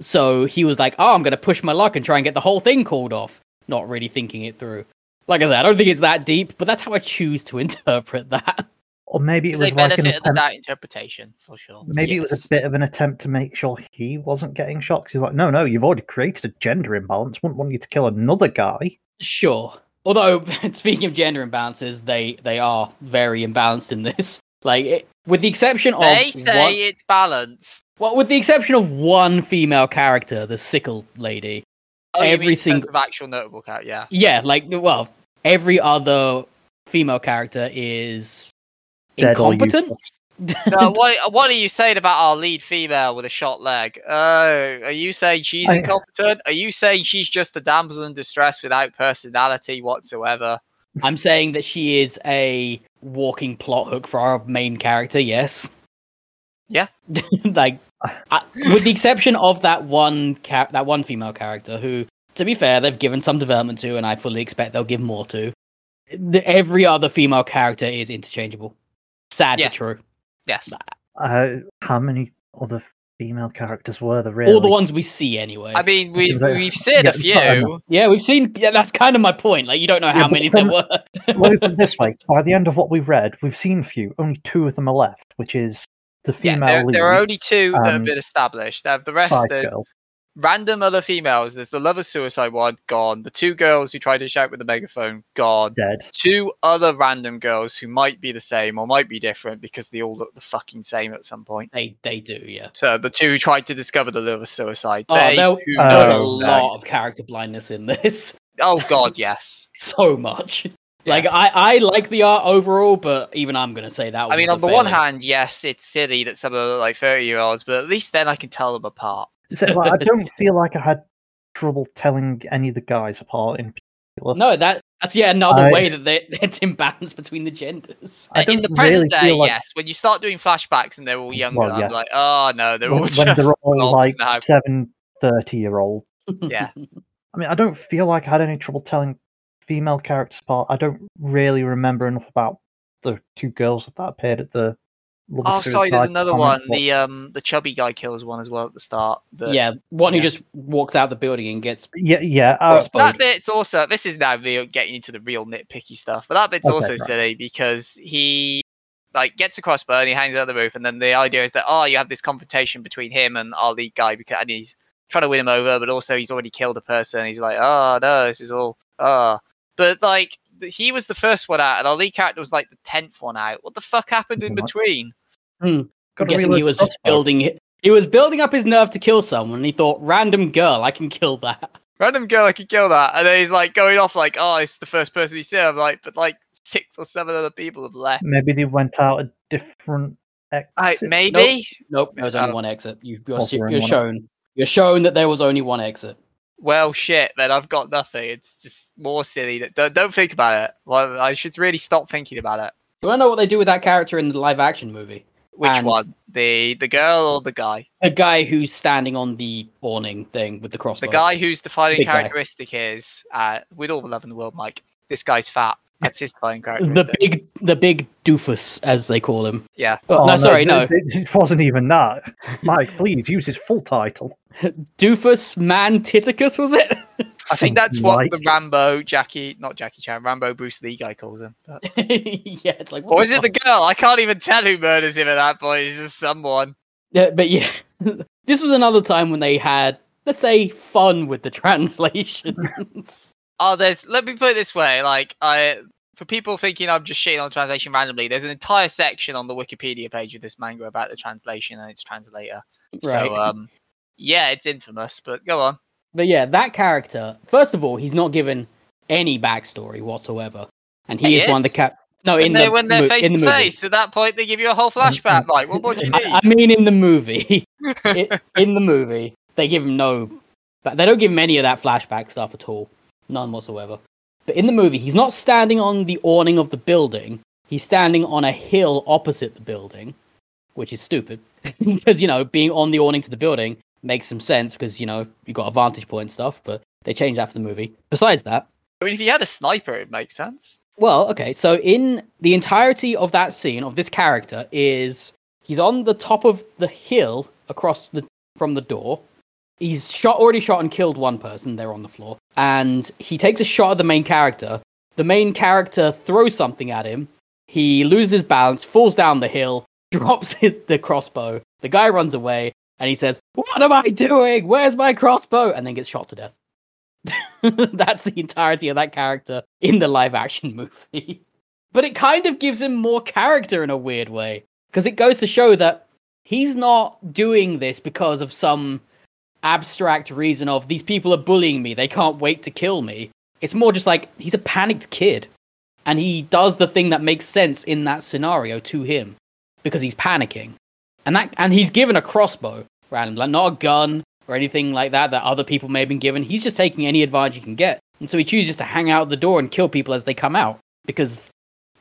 So he was like, "Oh, I'm going to push my luck and try and get the whole thing called off," not really thinking it through. Like I said, I don't think it's that deep, but that's how I choose to interpret that. Or maybe it It's a was like an benefit of the attempt, doubt interpretation for sure. maybe it was a bit of an attempt to make sure he wasn't getting shocked. He's like, no, no, you've already created a gender imbalance. Wouldn't want you to kill another guy. Sure. Although, speaking of gender imbalances, they they are very imbalanced in this. Like, it, with the exception of They say one, it's balanced. Well, with the exception of one female character, the sickle lady. Oh, you Every mean in terms single- of actual notable character, yeah. Yeah, like, well, every other female character is Dead incompetent. No, Uh, what what are you saying about our lead female with a shot leg? Oh, are you saying she's I- incompetent? Are you saying she's just a damsel in distress without personality whatsoever? I'm saying that she is a walking plot hook for our main character. Yes. Yeah. like, I, with the exception of that one ca- that one female character who, to be fair, they've given some development to, and I fully expect they'll give more to. The, every other female character is interchangeable. Sad Yes. but true. Yes. Uh, how many other female characters were there really? All the ones we see anyway. I mean, we Is there- we've seen yeah, a few. yeah, we've seen. Yeah, that's kind of my point. Like, you don't know Yeah, how but many there from- were. Let me put it this way: by the end of what we've read, we've seen a few. Only two of them are left, which is the Yeah, there, lead, there are only two that have um, been established. The rest side is random other females. There's the lover suicide one, gone. The two girls who tried to shout with the megaphone, gone. Dead. Two other random girls who might be the same or might be different because they all look the fucking same at some point. They they do, yeah. So the two who tried to discover the lover suicide. Oh, they, there, who there was a lot of character blindness in this. Oh god, yes. So much. Like I, I like the art overall, but even I'm gonna say that. I mean, on the one hand, yes, it's silly that some of them are like 30 year olds, but at least then I can tell them apart. So, like, I don't feel like I had trouble telling any of the guys apart in particular. no, that that's yet another I- way that they, it's imbalance between the genders. I Uh, in the don't really present day, feel like- yes. When you start doing flashbacks and they're all younger, Well, yeah. I'm like, oh no, they're all just they're all like now. seven, 30 year old. Yeah. I mean, I don't feel like I had any trouble telling female characters part, I don't really remember enough about the two girls that appeared at the. Lover Oh, sorry. There's another comment, one. but- The um, the chubby guy kills one as well at the start. The, yeah, one who just walks out the building and gets Yeah, yeah. Uh. That bit's also. This is now real, getting into the real nitpicky stuff, but that bit's Okay, also right. silly because he like gets a crossbow and he hangs out the roof, and then the idea is that oh, you have this confrontation between him and our lead guy because and he's trying to win him over, but also he's already killed a person. He's like, oh no, this is all ah. But like he was the first one out, and our lead character was like the tenth one out. What the fuck happened in Something like- between? I'm guessing he was just crossbow. building. He was building up his nerve to kill someone. and He thought, "Random girl, I can kill that." Random girl, I can kill that, and then he's like going off like, oh, it's the first person he seen. I'm like, but like six or seven other people have left. Maybe they went out a different exit. I, maybe. Nope, there was only Uh, one exit. You, you're, se- we're in you're one shown. You're shown that there was only one exit. Well, shit. Then I've got nothing. It's just more silly. Don't, don't think about it. Well, I should really stop thinking about it. You want to know what they do with that character in the live action movie? Which And- one? The the girl or the guy? The guy who's standing on the awning thing with the crossbow. The guy whose defining Big guy. characteristic is, uh, with all the love in the world, Mike. This guy's fat. That's his defining the big, the big doofus, as they call him. Yeah. Oh, no, oh, sorry, no. It, it wasn't even that. Mike, please use his full title. Doofus Man Titicus, was it? I think that's what Mike. the Rambo Jackie, not Jackie Chan, Rambo Bruce Lee guy calls him. But- yeah, it's like. what Or the is it the girl? I can't even tell who murders him at that point. It's just someone. Yeah, but yeah, this was another time when they had, let's say, fun with the translations. Oh, there's. Let me put it this way: like, I for people thinking I'm just shitting on translation randomly, there's an entire section on the Wikipedia page of this manga about the translation and its translator. right. So, um, yeah, it's infamous. But go on. But yeah, that character. First of all, he's not given any backstory whatsoever, and he He is, one of the is. cap. No, When in they're the when they're mo- face in the to face, at that point they give you a whole flashback. Like, what more do you need? I, I mean, in the movie, in the movie, they give him no. They don't give him any of that flashback stuff at all, none whatsoever. But in the movie, he's not standing on the awning of the building. He's standing on a hill opposite the building, which is stupid because you know being on the awning to the building makes some sense because you know you got a vantage point and stuff. But they changed that for the movie. Besides that, I mean, if he had a sniper, it makes sense. well, okay, so in the entirety of that scene of this character is he's on the top of the hill across the from the door. He's shot already shot and killed one person, they're on the floor. And he takes a shot at the main character. The main character throws something at him. He loses balance, falls down the hill, drops the crossbow. The guy runs away and he says, "What am I doing? Where's my crossbow?" and then gets shot to death. That's the entirety of that character in the live action movie. But it kind of gives him more character in a weird way. Because it goes to show that he's not doing this because of some abstract reason of these people are bullying me, they can't wait to kill me. It's more just like he's a panicked kid. And he does the thing that makes sense in that scenario to him. Because he's panicking. And that and he's given a crossbow, random, like not a gun or anything like that that other people may have been given. He's just taking any advantage he can get. And so he chooses to hang out the door and kill people as they come out. Because,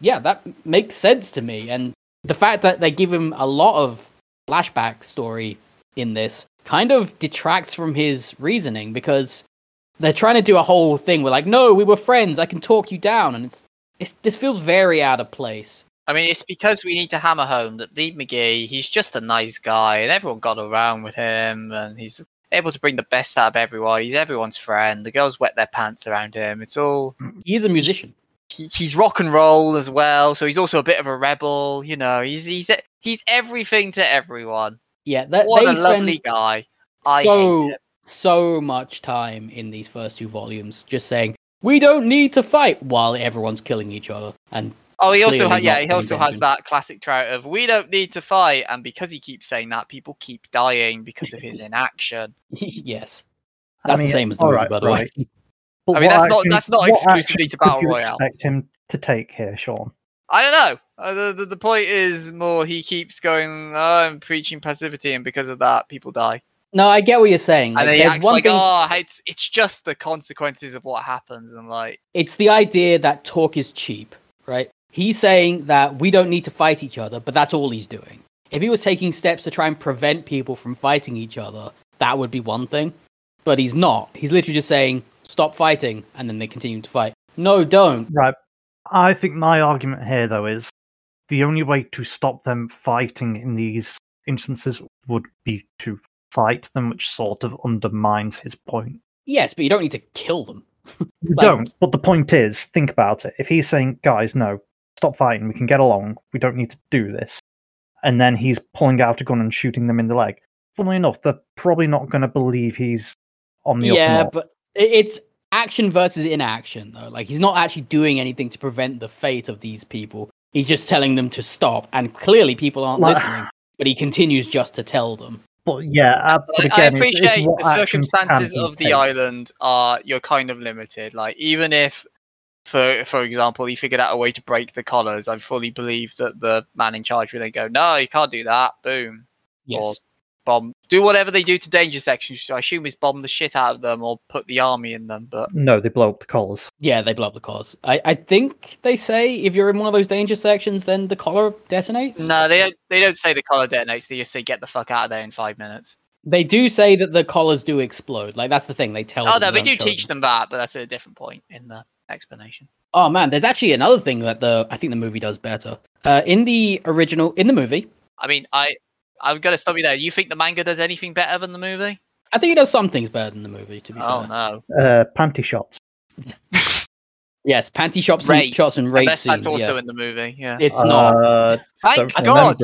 yeah, that makes sense to me. And the fact that they give him a lot of flashback story in this kind of detracts from his reasoning because they're trying to do a whole thing where, like, no, we were friends, I can talk you down. And it's, it's this feels very out of place. I mean, it's because we need to hammer home that Lee McGee, he's just a nice guy, and everyone got around with him, and he's able to bring the best out of everyone. He's everyone's friend. The girls wet their pants around him. It's all. He's a musician. he, he's rock and roll as well, so he's also a bit of a rebel. You know, he's he's he's everything to everyone. Yeah, that, What they a spend lovely guy. I so so much time in these first two volumes just saying we don't need to fight while everyone's killing each other and Oh, he also ha- yeah, he also has that classic trout of we don't need to fight, and because he keeps saying that, people keep dying because of his inaction. yes I that's mean, the same as the movie right, by the right. way But I mean, what that's not- action- that's not exclusively to Battle could you Royale. Expect him to take here, Sean. I don't know. Uh, the, the the point is more he keeps going. Oh, I'm preaching passivity, and because of that, people die. no i get what you're saying like, and then he acts one like, thing oh, it's it's just the consequences of what happens. And like, it's the idea that talk is cheap, right? He's saying that we don't need to fight each other, but that's all he's doing. If he was taking steps to try and prevent people from fighting each other, that would be one thing. But he's not. He's literally just saying, stop fighting, and then they continue to fight. No, don't. Right. I think my argument here, though, is the only way to stop them fighting in these instances would be to fight them, which sort of undermines his point. Yes, but you don't need to kill them. You don't. But the point is, think about it. If he's saying, guys, no, stop fighting, we can get along, we don't need to do this, and then he's pulling out a gun and shooting them in the leg, funnily enough, they're probably not going to believe he's on the up yeah, but it's action versus inaction, though. Like, he's not actually doing anything to prevent the fate of these people. He's just telling them to stop, and clearly people aren't Like- listening, but he continues just to tell them. But yeah, uh, but I- again, I it's- it's appreciate the circumstances of the take. island are you're kind of limited. Like even if, for for example, he figured out a way to break the collars, I fully believe that the man in charge would then go, "No, you can't do that." Boom. Yes. Bomb, do whatever they do to danger sections. which I assume is bomb the shit out of them or put the army in them. But No, they blow up the collars. Yeah, they blow up the collars. I, I think they say if you're in one of those danger sections, then the collar detonates. no, they don't. They don't say the collar detonates. They just say get the fuck out of there in five minutes. They do say that the collars do explode. Like that's the thing they tell. Oh them, no, they don't teach them that, but that's at a different point in the explanation. Oh man, there's actually another thing that the I think the movie does better. Uh, in the original, in the movie, I mean, I I'm gonna stop you there. You think the manga does anything better than the movie? I think it does some things better than the movie. To be fair. Oh fair, no. Uh, panty shots. yes, panty shots, Rape. and shots and I rape guess that's also yes. in the movie. Yeah. It's not. Uh, Thank don't God.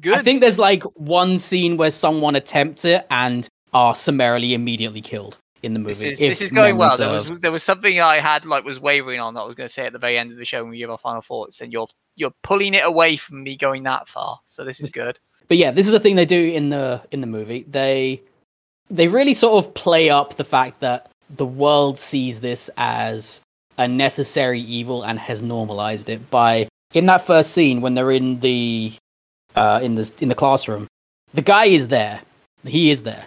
Good. I think there's like one scene where someone attempts it and are summarily immediately killed in the movie. This is, this is going memory well. There was there was something I had like was wavering on that I was going to say at the very end of the show when we give our final thoughts, and you're you're pulling it away from me going that far. So this is good. But yeah, this is the thing they do in the in the movie. They they really sort of play up the fact that the world sees this as a necessary evil and has normalized it by in that first scene when they're in the uh, in the in the classroom. The guy is there. He is there.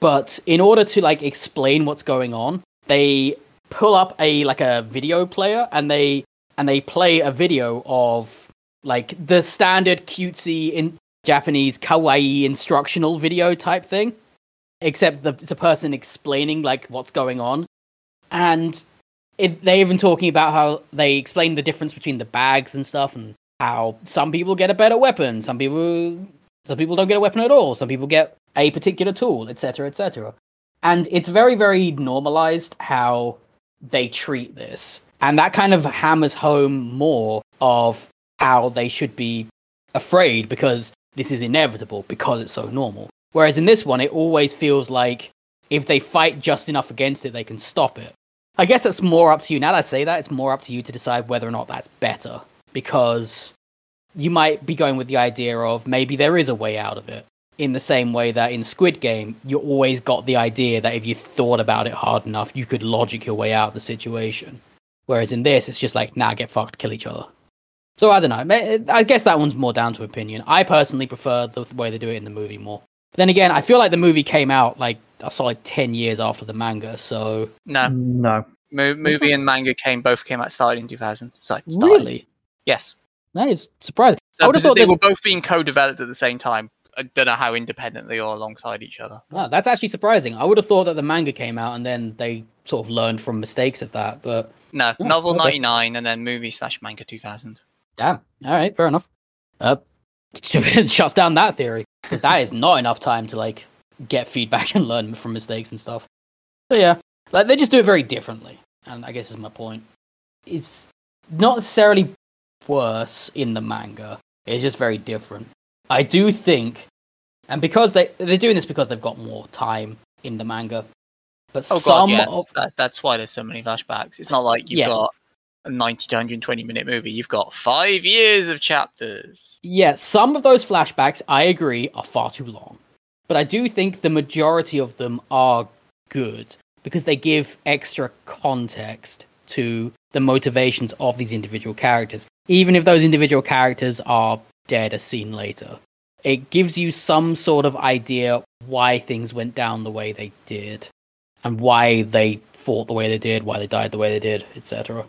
But in order to like explain what's going on, they pull up a like a video player and they and they play a video of like the standard cutesy in Japanese kawaii instructional video type thing, except the, it's a person explaining like what's going on, and it, they're even talking about how they explain the difference between the bags and stuff, and how some people get a better weapon, some people some people don't get a weapon at all, some people get a particular tool, etc., etc. And it's very very normalized how they treat this, and that kind of hammers home more of how they should be afraid because this is inevitable because it's so normal. Whereas in this one, it always feels like if they fight just enough against it, they can stop it. I guess it's more up to you. Now that I say that, it's more up to you to decide whether or not that's better because you might be going with the idea of maybe there is a way out of it. In the same way that in Squid Game, you always got the idea that if you thought about it hard enough, you could logic your way out of the situation. Whereas in this, it's just like, nah, get fucked, kill each other. So I don't know. I guess that one's more down to opinion. I personally prefer the way they do it in the movie more. But then again, I feel like the movie came out like a solid ten years after the manga, so No, No. mo- movie and manga came both came out started in 2000. Sorry, started. really, Yes. that is surprising. I would've thought they that- were both being co-developed at the same time. I don't know how independently or alongside each other. Wow, that's actually surprising. I would have thought that the manga came out and then they sort of learned from mistakes of that, but No, Oh, novel okay. 99 and then movie slash manga 2000. Damn. All right, fair enough. Uh, shuts down that theory because that is not enough time to like get feedback and learn from mistakes and stuff. So yeah, like they just do it very differently, and I guess is my point. It's not necessarily worse in the manga. It's just very different. I do think, and because they they're doing this because they've got more time in the manga. But Oh some god, yes. of that, that's why there's so many flashbacks. It's not like you've Yeah. got a 90 to 120 minute movie. You've got five years of chapters. Yeah, some of those flashbacks, I agree, are far too long. But I do think the majority of them are good because they give extra context to the motivations of these individual characters. Even if those individual characters are dead a scene later, it gives you some sort of idea why things went down the way they did and why they fought the way they did, why they died the way they did, etc.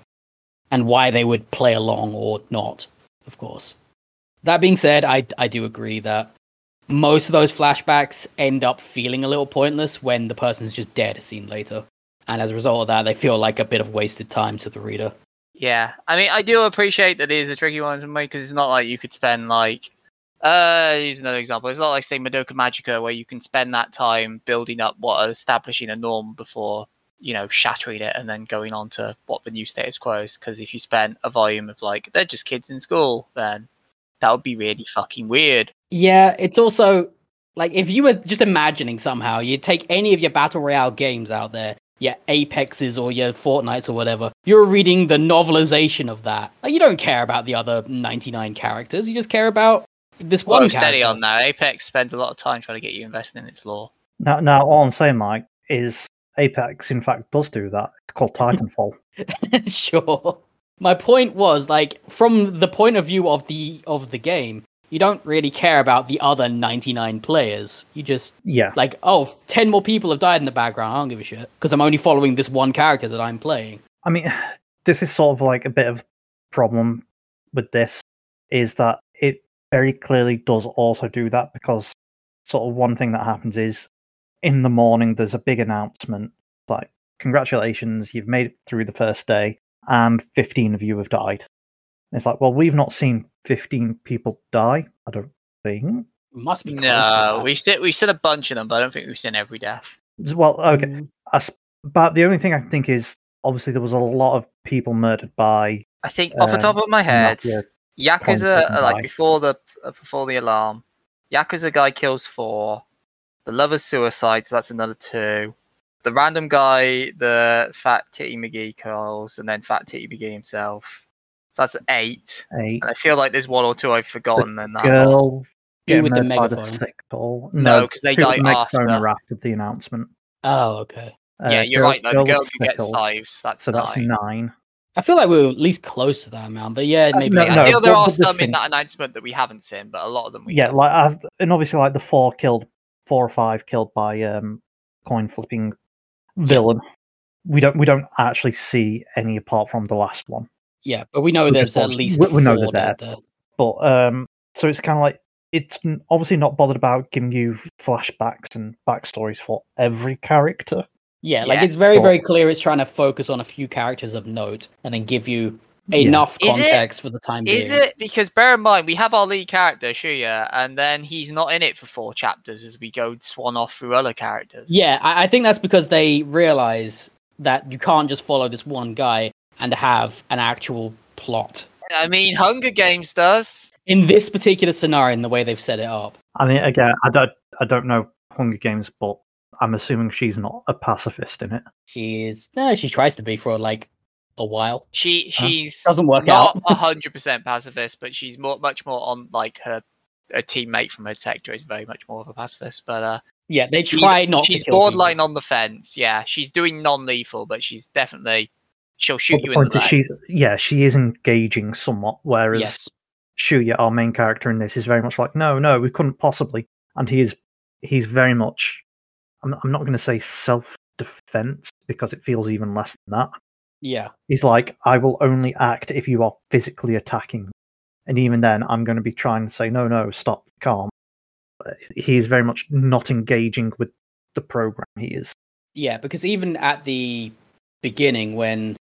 And why they would play along or not, of course. That being said, I I do agree that most of those flashbacks end up feeling a little pointless when the person's just dead a scene later. And as a result of that, they feel like a bit of wasted time to the reader. Yeah, I mean, I do appreciate that it is a tricky one to make because it's not like you could spend like, uh, use another example. It's not like say Madoka Magica where you can spend that time building up what establishing a norm before you know shattering it and then going on to what the new status quo is. Because if you spent a volume of like they're just kids in school, then that would be really fucking weird. Yeah, it's also like if you were just imagining somehow, you'd take any of your battle royale games out there, your Apexes or your Fortnites or whatever, you're reading the novelization of that. Like you don't care about the other 99 characters, you just care about this one Well, steady on that. Apex spends a lot of time trying to get you invested in its lore. Now, now, all I'm saying, Mike, is Apex, in fact, does do that. It's called Titanfall. sure. My point was like from the point of view of the of the game, you don't really care about the other 99 players. You just yeah, like, oh, 10 more people have died in the background. I don't give a shit because I'm only following this one character that I'm playing. I mean, this is sort of like a bit of problem with this is that it very clearly does also do that because sort of one thing that happens is in the morning there's a big announcement like congratulations you've made it through the first day and 15 of you have died And it's like well we've not seen 15 people die i don't think Must be No, we've seen we've seen a bunch of them, but I don't think we've seen every death. well okay Mm, I s- but the only thing i think is obviously there was a lot of people murdered by I think off the top Um, of my head, Mafia Yakuza uh, like before the uh, before the alarm. Yakuza guy kills four. The lover's suicide, so that's another two. The random guy, the fat titty McGee kills, and then fat titty McGee himself. So that's eight. Eight. And I feel like there's one or two I've forgotten. Then that girl Who with the murdered by the megaphone? No, because No, 'cause they two with die the megaphone after. after the announcement. Oh, okay. Uh, yeah, you're girl- right. Though. The girl who gets sickle, saved. That's So that's nine. nine. I feel like we are at least close to that amount, but yeah, That's maybe. no- I no, feel there are but the some in that announcement that we haven't seen, but a lot of them we Yeah, have. like I've, and obviously like the four killed, four or five killed by um coin flipping villain. We don't we don't actually see any apart from the last one. Yeah, but we know We there's at least we- we know four they're dead there. But um, so it's kind of like it's obviously not bothered about giving you flashbacks and backstories for every character. Yeah, like Yeah. it's very, very clear it's trying to focus on a few characters of note and then give you Yeah. enough Is it- context for the time Is being. it because bear in mind we have our lead character Shuya, and then he's not in it for four chapters as we go swan off through other characters. Yeah, I, I think that's because they realize that you can't just follow this one guy and have an actual plot. I mean Hunger Games does. In this particular scenario, in the way they've set it up, I mean, again, I don't I don't know Hunger Games, but I'm assuming she's not a pacifist in it. she is. No, she tries to be for like a while. She Huh? she's Doesn't work not out. a hundred percent pacifist, but she's more much more on like her her teammate from her sector is very much more of a pacifist. But uh Yeah, they she's, try not she's to kill borderline people. on the fence. Yeah, she's doing non lethal, but she's definitely she'll shoot But you the in the point is, leg. she's yeah, she is engaging somewhat, whereas Yes. Shuya, our main character in this, is very much like, no, no, we couldn't possibly, and he is he's very much. I'm I'm not going to say self defense because it feels even less than that. Yeah. He's like, I will only act if you are physically attacking, me. and even then, I'm going to be trying to say, no, no, stop, calm. Uh, He is very much not engaging with the program. He is. Yeah, because even at the beginning, when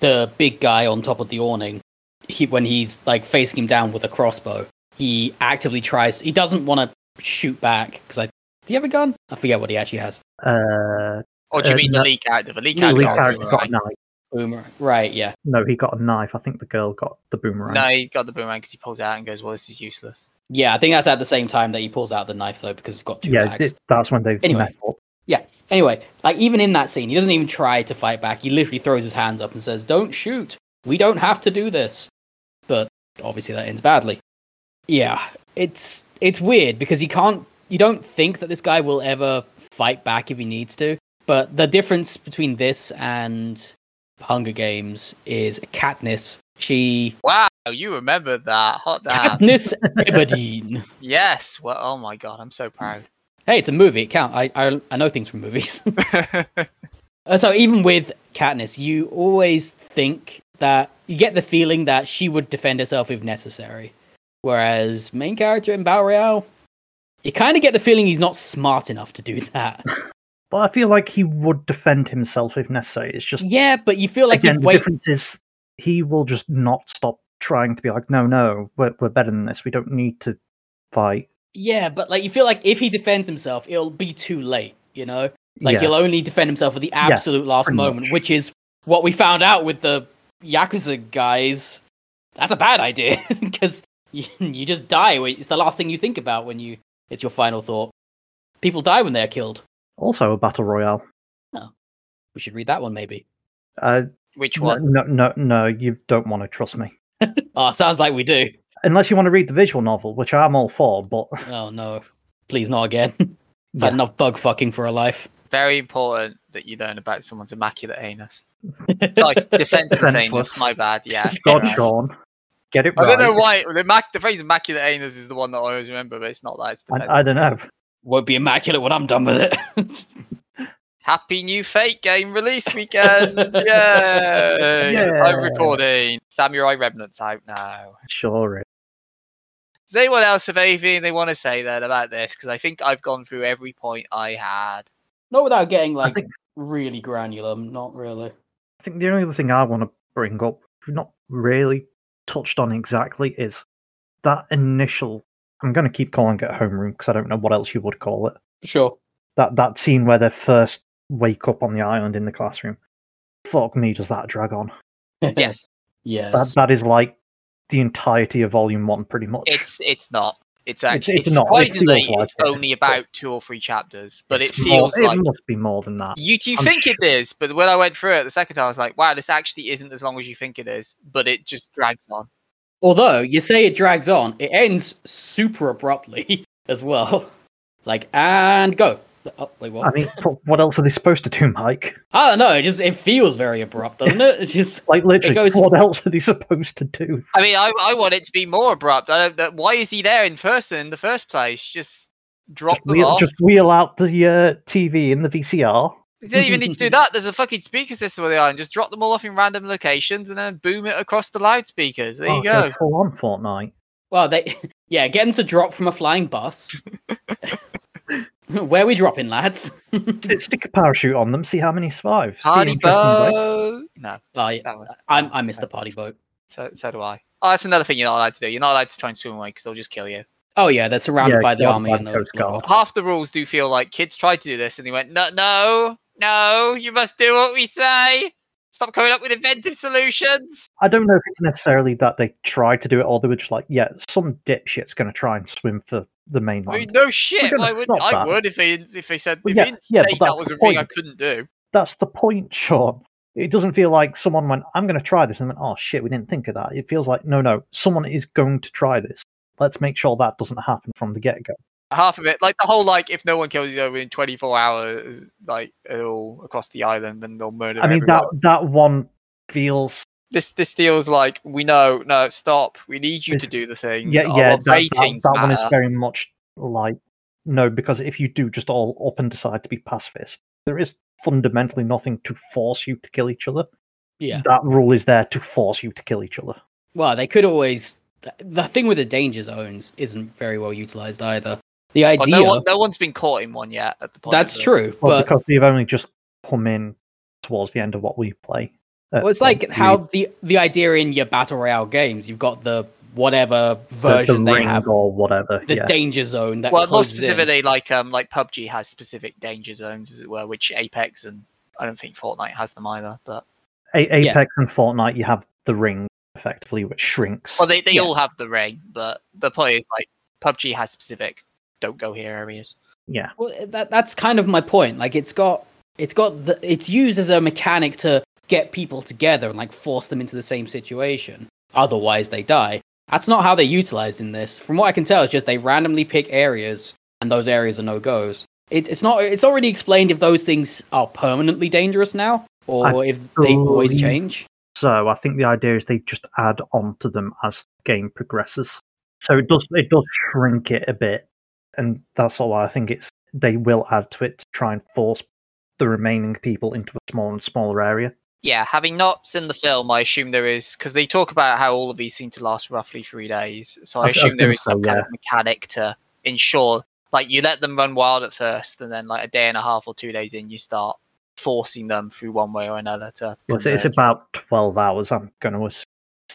the big guy on top of the awning, he when he's like facing him down with a crossbow, he actively tries. He doesn't want to shoot back because I. Do you have a gun? I forget what he actually has. Uh, Or do you uh, mean the lead character? The lead the character. lead got a character got a knife. Boomer. Right. Yeah. No, he got a knife. I think the girl got the boomerang. No, he got the boomerang because he pulls it out and goes, "Well, this is useless." Yeah. I think that's at the same time that he pulls out the knife though, because it's got two yeah, bags. th- that's when they've Anyway. met up. Anyway, like even in that scene, he doesn't even try to fight back. He literally throws his hands up and says, "Don't shoot. We don't have to do this." But obviously that ends badly. Yeah, it's it's weird because you can't you don't think that this guy will ever fight back if he needs to. But the difference between this and Hunger Games is Katniss. She Wow, you remembered that. Hot damn. Katniss Everdeen. yes. Well, oh my god, I'm so proud. Hey, it's a movie. It count. I, I I know things from movies. Uh, so even with Katniss, you always think that you get the feeling that she would defend herself if necessary. Whereas main character in Battle Royale, you kind of get the feeling he's not smart enough to do that. But I feel like he would defend himself if necessary. It's just yeah, but you feel like again, the wait. difference is he will just not stop trying to be like, no, no, we're, we're better than this. We don't need to fight. Yeah, but like you feel like if he defends himself, it'll be too late. You know, like Yeah. he'll only defend himself at the absolute last moment, much. which is what we found out with the Yakuza guys. That's a bad idea because you, you just die. It's the last thing you think about when you it's your final thought. People die when they're killed. Also, a battle royale. No. We should read that one maybe. Uh, Which one? no, no, no, you don't want to trust me. Oh, sounds like we do. Unless you want to read the visual novel, which I'm all for, but Oh no, please not again. Yeah. Had enough bug fucking for a life. Very important that you learn about someone's immaculate anus. Sorry, defenseless anus. Defenseless. My bad. Yeah. God. Sean, get it I right. don't know why the, mac- the phrase immaculate anus is the one that I always remember, but it's not that. It's I. I don't know. Won't be immaculate when I'm done with it. Happy new Fate game release weekend! Yay! Yeah. I'm recording. Samurai Remnants out now. Sure. is. Does anyone else have anything they want to say then about this? Because I think I've gone through every point I had. not without getting like think really granular. Not really. I think the only other thing I want to bring up, not really touched on exactly, is that initial. I'm going to keep calling it a homeroom because I don't know what else you would call it. Sure. That that scene where they first wake up on the island in the classroom. Fuck me, does that drag on? Yes, yes. That that is like the entirety of volume one, pretty much. it's it's not. It's It's- actually it's it's not. Surprisingly feels like it's it, only about two or three chapters, but it It's more- feels like it must be more than that. you you I'm think it sure. is, but when I went through it the second time, I was like, wow, this actually isn't as long as you think it is, but it just drags on. Although you say it drags on, it ends super abruptly as well. Like and go. Oh, wait, what? I mean, what else are they supposed to do, Mike? I don't know. It just it feels very abrupt, doesn't it? It just Like literally, goes- what else are they supposed to do? I mean, I, I want it to be more abrupt. I don't, why is he there in person in the first place? Just drop Just them wheel, off. just wheel out the uh, TV in the VCR. You don't even need to do that. There's a fucking speaker system where they are, and just drop them all off in random locations and then boom it across the loudspeakers. There you Oh, go. Full on Fortnite. well, they yeah, get them to drop from a flying bus. Where are we dropping, lads? Stick- Stick a parachute on them, see how many survive. Party boat. No, Oh, yeah. I'm, I missed the party boat. So, so do I. Oh, that's another thing you're not allowed to do. You're not allowed to try and swim away because they'll just kill you. Oh yeah, they're surrounded Yeah, by the army and the Coast Guard. Half the rules do feel like kids tried to do this and they went, no, no, no, you must do what we say. Stop coming up with inventive solutions. I don't know if it's necessarily that they tried to do it or they were just like, yeah, some dipshit's going to try and swim for the I mainland. mean, no shit. Why would I that. would if they if they said Well, if yeah, they didn't yeah, state that was a thing I couldn't do. That's the point, Sean. It doesn't feel like someone went, I'm going to try this, and went, oh shit, we didn't think of that. It feels like, no, no, someone is going to try this. Let's make sure that doesn't happen from the get go. Half of it, like the whole like, if no one kills you within 24 hours, like all across the island, then they'll murder. I mean, everyone. that that one feels this this feels like we know. No, stop. We need you to do the things. yeah, Our yeah. That, that, that one is very much like no, because if you do just all up and decide to be pacifist, there is fundamentally nothing to force you to kill each other. Yeah. That rule is there to force you to kill each other. Well, they could always. The thing with the danger zones isn't very well utilized either. The Well, idea. no, one, no one's been caught in one yet. At the point. that's true, Well, but because they've only just come in towards the end of what we play. Uh, well, it's like we- how the the idea in your battle royale games, you've got the whatever the- the version they have, or whatever. the yeah. danger zone that Well, more closes in. specifically, like um, like PUBG has specific danger zones, as it were, which Apex and I don't think Fortnite has them either. But A- Apex and Fortnite, you have the ring effectively, which shrinks. well, they, they all have the ring, but the point is like PUBG has specific don't go here areas. Yeah. Well, eh, that that's kind of my point. Like it's got it's got the, it's used as a mechanic to get people together and like force them into the same situation. Otherwise, they die. That's not how they're utilized in this. From what I can tell, it's just they randomly pick areas, and those areas are no goes. It, it's not. It's already explained if those things are permanently dangerous now, or I if they always change. So I think the idea is they just add on to them as the game progresses. So it does it does shrink it a bit, and that's why I think it's they will add to it to try and force the remaining people into a smaller and smaller area. Yeah, having not seen the film, I assume there is because they talk about how all of these seem to last roughly three days. So I I- I assume there think is so, some kind yeah. of mechanic to ensure, like, you let them run wild at first, and then like a day and a half or two days in, you start forcing them through one way or another to. It's, it's about twelve hours. I'm going to. It's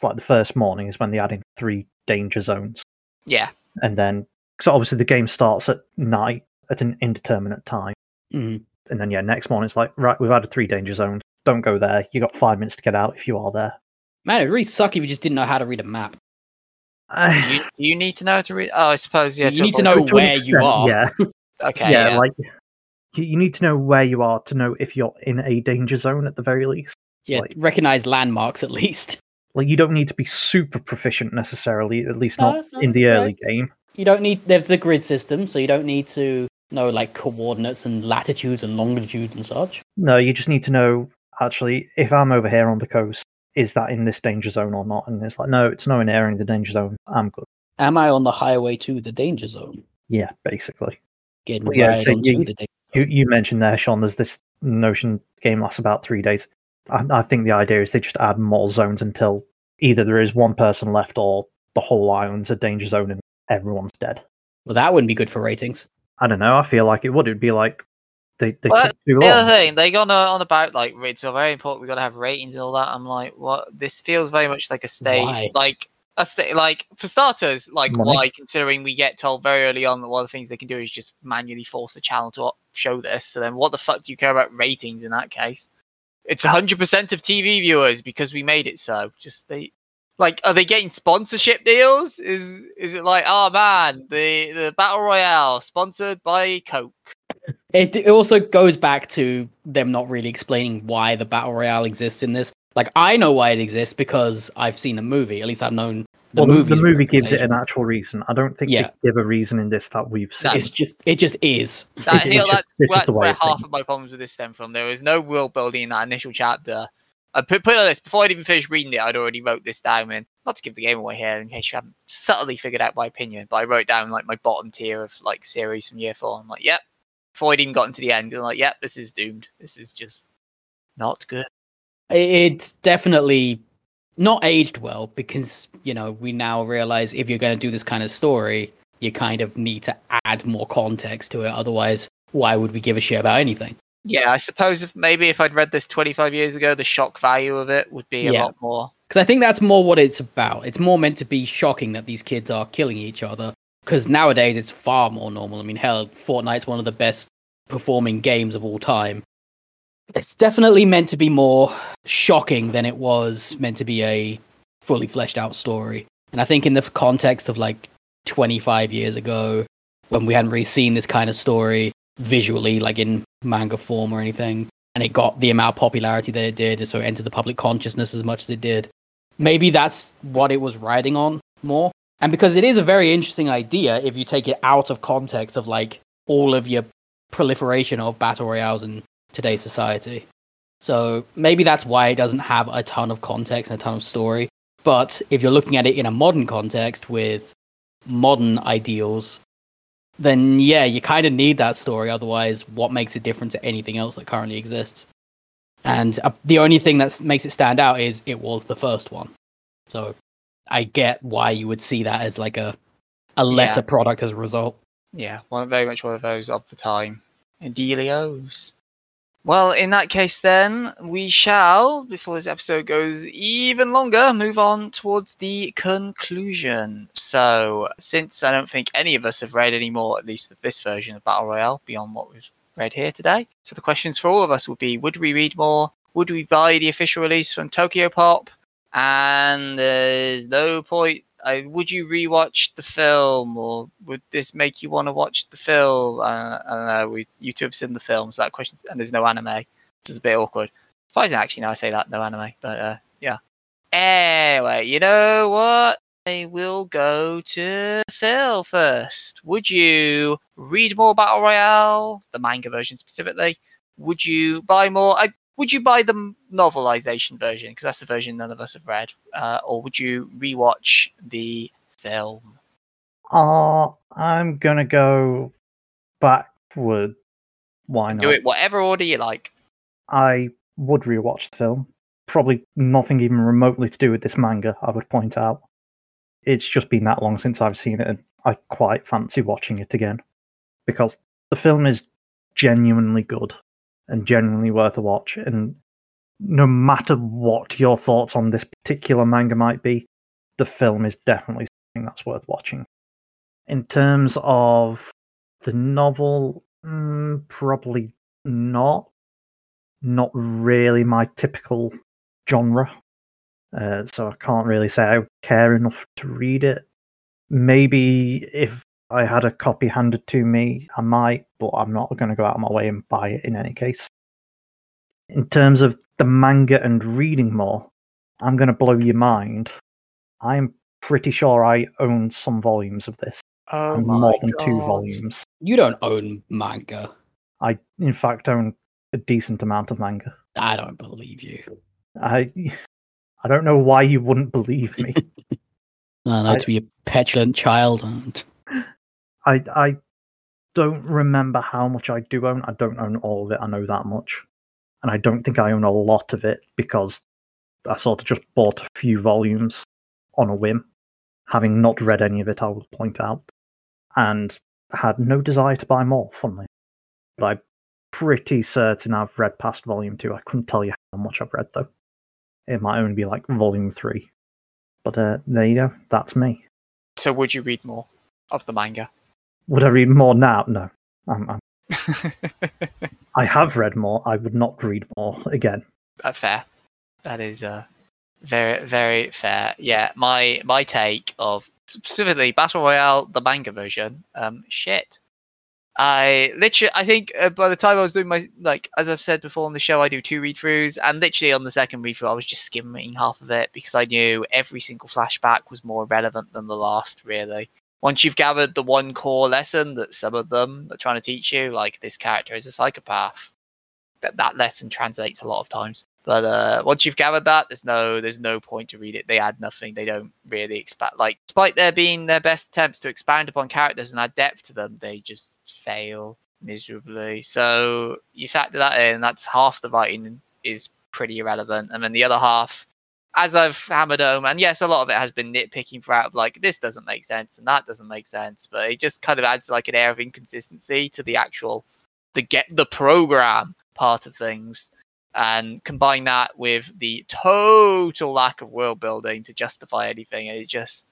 like the first morning is when they add in three danger zones, yeah, and then so obviously the game starts at night at an indeterminate time. Mhm. and then yeah, next morning it's like right, we've added three danger zones. Don't go there. You got five minutes to get out if you are there. Man, it'd really suck if you just didn't know how to read a map. you, you need to know how to read. Oh, I suppose yeah. You need to know To an where you are. Yeah, Okay, yeah, yeah. like you, you need to know where you are to know if you're in a danger zone at the very least. Yeah, Like- recognize landmarks at least. Like you don't need to be super proficient necessarily, at least No, not no, in the okay. early game. You don't need. There's a grid system, so you don't need to know like coordinates and latitudes and longitudes and such. No, you just need to know actually if I'm over here on the coast, is that in this danger zone or not? And it's like, no, it's nowhere near in the danger zone. I'm good. Am I on the highway to the danger zone? Yeah, basically. Getting yeah, right so onto you- the danger. You you mentioned there, Sean. There's this notion game lasts about three days. I, I think the idea is they just add more zones until either there is one person left or the whole island's a danger zone and everyone's dead. Well, that wouldn't be good for ratings. I don't know. I feel like it would. It'd be like they they Well, took too The other thing, they gone on about like it's so very important. We got to have ratings and all that. I'm like, what? This feels very much like a state, Why? like a state, like for starters, like Money. why? Considering we get told very early on that one of the things they can do is just manually force a channel to show this. So then, what the fuck do you care about ratings in that case? It's 100 percent of TV viewers because we made it so. Just they. Like, are they getting sponsorship deals? Is is it like, oh man, the the battle royale sponsored by Coke? It, it also goes back to them not really explaining why the battle royale exists in this. Like I know why it exists because I've seen the movie. At least I've known the well, the, the movie gives it an actual reason. I don't think Yeah. they give a reason in this that we've seen. It's just it just is. That, It's you know, just- that's, this is that's where half thinking. of my problems with this stem from. There was no world building in that initial chapter. I put, put it like this before I'd even finished reading it, I'd already wrote this down. And not to give the game away here, in case you haven't subtly figured out my opinion, but I wrote down like my bottom tier of like series from year four. I'm like, yep. Before I'd even gotten to the end, I'm like, yep, this is doomed. This is just not good. It's definitely not aged well because you know we now realize if you're going to do this kind of story, you kind of need to add more context to it. Otherwise, why would we give a shit about anything? Yeah, I suppose if maybe if I'd read this 25 years ago, the shock value of it would be a Yeah. lot more. Because I think that's more what it's about. It's more meant to be shocking that these kids are killing each other. Because nowadays it's far more normal. I mean, hell, Fortnite's one of the best performing games of all time. It's definitely meant to be more shocking than it was meant to be a fully fleshed out story. And I think in the context of like 25 years ago, when we hadn't really seen this kind of story visually, like in manga form or anything, and it got the amount of popularity that it did, and so it entered the public consciousness as much as it did. Maybe that's what it was riding on more. And because it is a very interesting idea if you take it out of context of like all of your proliferation of battle royales in today's society. So maybe that's why it doesn't have a ton of context and a ton of story. But if you're looking at it in a modern context with modern ideals, then yeah, you kind of need that story. Otherwise, what makes it different to anything else that currently exists? And uh, the only thing that makes it stand out is it was the first one. So I get why you would see that as like a a lesser product as a result. Yeah, one very much one of those of the time. Delios. Well, in that case, then we shall, before this episode goes even longer, move on towards the conclusion. So, since I don't think any of us have read any more, at least of this version of Battle Royale, beyond what we've read here today, so the questions for all of us would be: Would we read more? Would we buy the official release from Tokyopop? And there's no point would you rewatch the film, or would this make you want to watch the film? Uh, I know. We you two have seen the film, so that question, and there's no anime. This is a bit awkward. Surprising, actually. Now I say that, no anime, but uh, yeah. Anyway, you know what? I will go to Phil first. Would you read more Battle Royale, the manga version specifically? Would you buy more? I, would you buy the novelization version because that's the version none of us have read, uh, or would you rewatch the film? Uh, I'm gonna go backward. Why not? Do it whatever order you like. I would rewatch the film. Probably nothing even remotely to do with this manga, I would point out. It's just been that long since I've seen it, and I quite fancy watching it again. Because the film is genuinely good and genuinely worth a watch. And no matter what your thoughts on this particular manga might be, the film is definitely something that's worth watching. In terms of the novel, mm, probably not. Not really my typical genre. Uh, so I can't really say I care enough to read it. Maybe if I had a copy handed to me, I might, but I'm not going to go out of my way and buy it in any case. In terms of the manga and reading more, I'm going to blow your mind. I'm pretty sure I own some volumes of this. Oh and more than two volumes. You don't own manga. I, in fact, own a decent amount of manga. I don't believe you. I, I don't know why you wouldn't believe me. No, no, I- to be a petulant child. I, I don't remember how much I do own. I don't own all of it. I know that much, and I don't think I own a lot of it because I sort of just bought a few volumes on a whim, having not read any of it. I will point out, and had no desire to buy more. Funnily, but I'm pretty certain I've read past volume two. I couldn't tell you how much I've read though. It might only be like volume three. But uh, there you go. That's me. So would you read more of the manga? Would I read more now? No. I'm, I'm, I have read more. I would not read more again. uh, fair. That is uh, very very fair. Yeah, my my take of specifically Battle Royale, the manga version, um, shit. I literally, I think uh, by the time I was doing my like, as I've said before on the show, I do two read throughs, and literally on the second read through, I was just skimming half of it because I knew every single flashback was more relevant than the last. Really, once you've gathered the one core lesson that some of them are trying to teach you, like this character is a psychopath, that that lesson translates a lot of times. But uh, once you've gathered that, there's no there's no point to read it. They add nothing. They don't really expand. Like, despite there being their best attempts to expand upon characters and add depth to them, they just fail miserably. So you factor that in. That's half the writing is pretty irrelevant, and then the other half, as I've hammered home, and yes, a lot of it has been nitpicking throughout. Of like, this doesn't make sense and that doesn't make sense, but it just kind of adds like an air of inconsistency to the actual the get the program part of things and combine that with the total lack of world building to justify anything it just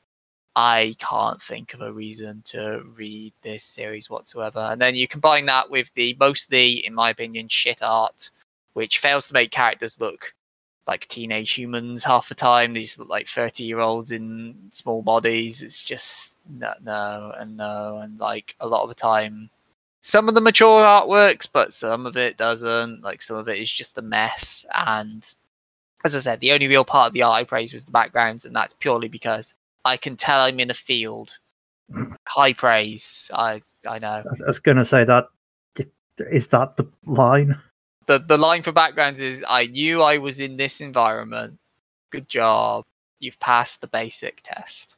i can't think of a reason to read this series whatsoever and then you combine that with the mostly in my opinion shit art which fails to make characters look like teenage humans half the time These look like 30 year olds in small bodies it's just no, no and no and like a lot of the time some of the mature artworks, but some of it doesn't. Like some of it is just a mess. And as I said, the only real part of the art I praise was the backgrounds, and that's purely because I can tell I'm in a field. High praise. I I know. I was going to say that. Is that the line? The the line for backgrounds is I knew I was in this environment. Good job. You've passed the basic test.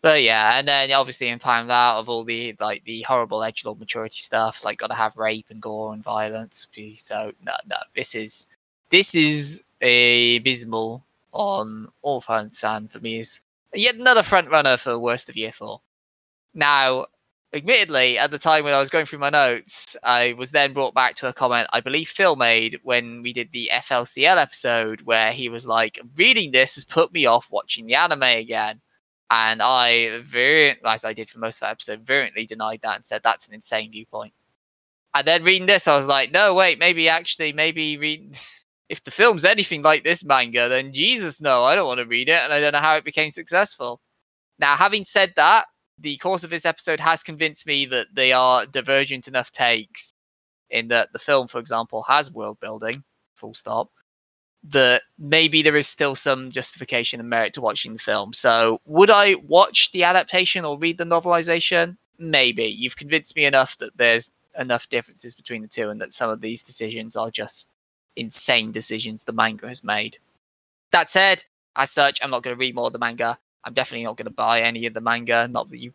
But yeah, and then obviously in time out of all the like the horrible edgelord maturity stuff, like gotta have rape and gore and violence. So no, no, this is this is a abysmal on all fronts, and for me is yet another front runner for worst of year four. Now, admittedly, at the time when I was going through my notes, I was then brought back to a comment I believe Phil made when we did the FLCL episode, where he was like, "Reading this has put me off watching the anime again." And I very, as I did for most of the episode, virulently denied that and said that's an insane viewpoint. And then reading this, I was like, no, wait, maybe actually, maybe read. If the film's anything like this manga, then Jesus, no, I don't want to read it, and I don't know how it became successful. Now, having said that, the course of this episode has convinced me that they are divergent enough takes in that the film, for example, has world building, full stop, that maybe there is still some justification and merit to watching the film. So, would I watch the adaptation or read the novelization? Maybe. You've convinced me enough that there's enough differences between the two and that some of these decisions are just insane decisions the manga has made. That said, as such, I'm not going to read more of the manga. I'm definitely not going to buy any of the manga. Not that you,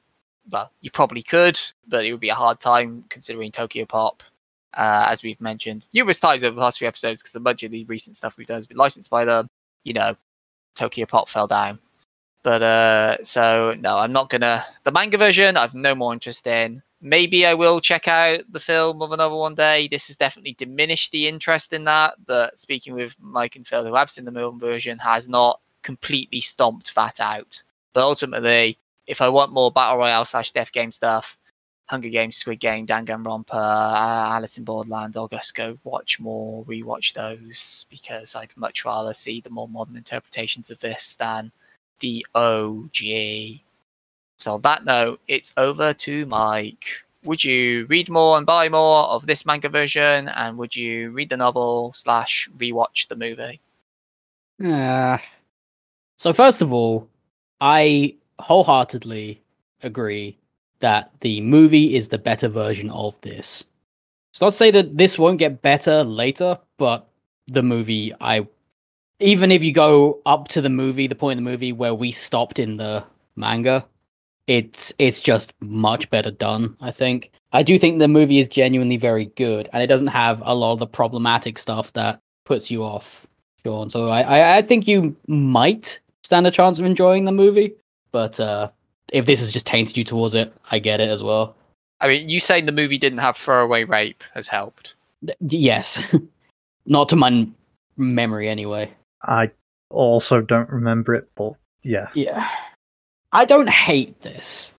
well, you probably could, but it would be a hard time considering Tokyopop uh, as we've mentioned numerous times over the past few episodes, because a bunch of the recent stuff we've done has been licensed by them. You know, Tokyopop fell down. But uh, so no, I'm not gonna. The manga version, I've no more interest in. Maybe I will check out the film of another one day. This has definitely diminished the interest in that. But speaking with Mike and Phil, who have seen the film version, has not completely stomped that out. But ultimately, if I want more battle royale slash death game stuff, Hunger Games, Squid Game, Danganronpa, uh, Alice in Borderland, I'll just go watch more, rewatch those because I'd much rather see the more modern interpretations of this than the OG. So on that note, it's over to Mike. Would you read more and buy more of this manga version, and would you read the novel slash rewatch the movie? Uh, so first of all, I wholeheartedly agree that the movie is the better version of this. It's not to say that this won't get better later, but the movie, I even if you go up to the movie, the point in the movie where we stopped in the manga, it's it's just much better done. I think. I do think the movie is genuinely very good, and it doesn't have a lot of the problematic stuff that puts you off, Sean. So I I, I think you might stand a chance of enjoying the movie, but uh, if this has just tainted you towards it, I get it as well. I mean, you saying the movie didn't have throwaway rape has helped. Yes, not to my memory anyway. I also don't remember it, but yeah. Yeah. I don't hate this.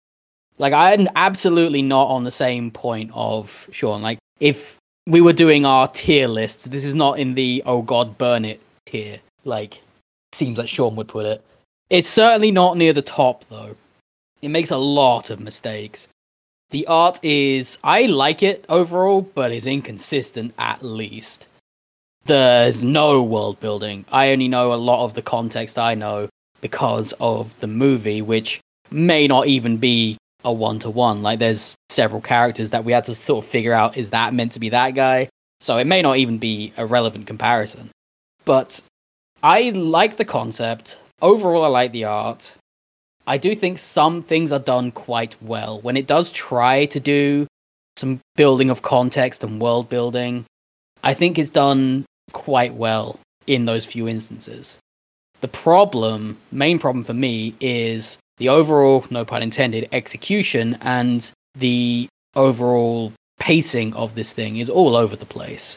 Like, I'm absolutely not on the same point of Sean. Like, if we were doing our tier lists, this is not in the oh god, burn it tier. Like, seems like Sean would put it. It's certainly not near the top, though. It makes a lot of mistakes. The art is, I like it overall, but is inconsistent at least. There's no world building. I only know a lot of the context I know because of the movie, which may not even be a one to one. Like, there's several characters that we had to sort of figure out is that meant to be that guy? So it may not even be a relevant comparison. But I like the concept. Overall, I like the art. I do think some things are done quite well. When it does try to do some building of context and world building, I think it's done quite well in those few instances. The problem, main problem for me, is the overall, no pun intended, execution and the overall pacing of this thing is all over the place.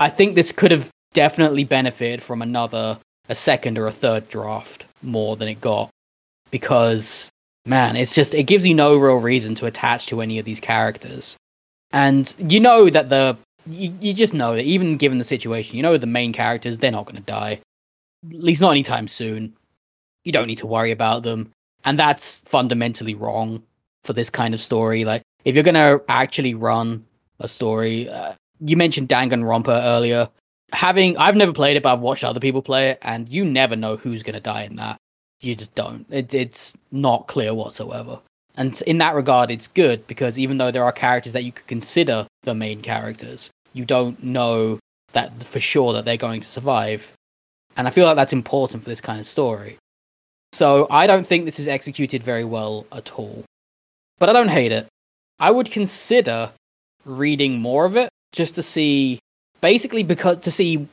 I think this could have definitely benefited from another, a second or a third draft more than it got because man, it's just it gives you no real reason to attach to any of these characters. And you know that the you, you just know that even given the situation, you know the main characters, they're not gonna die. At least not anytime soon. You don't need to worry about them. And that's fundamentally wrong for this kind of story. Like, if you're gonna actually run a story, uh, you mentioned Danganronpa earlier. Having I've never played it, but I've watched other people play it, and you never know who's gonna die in that you just don't. It, it's not clear whatsoever. And in that regard, it's good because even though there are characters that you could consider the main characters, you don't know that for sure that they're going to survive. And I feel like that's important for this kind of story. So I don't think this is executed very well at all. But I don't hate it. I would consider reading more of it just to see basically because to see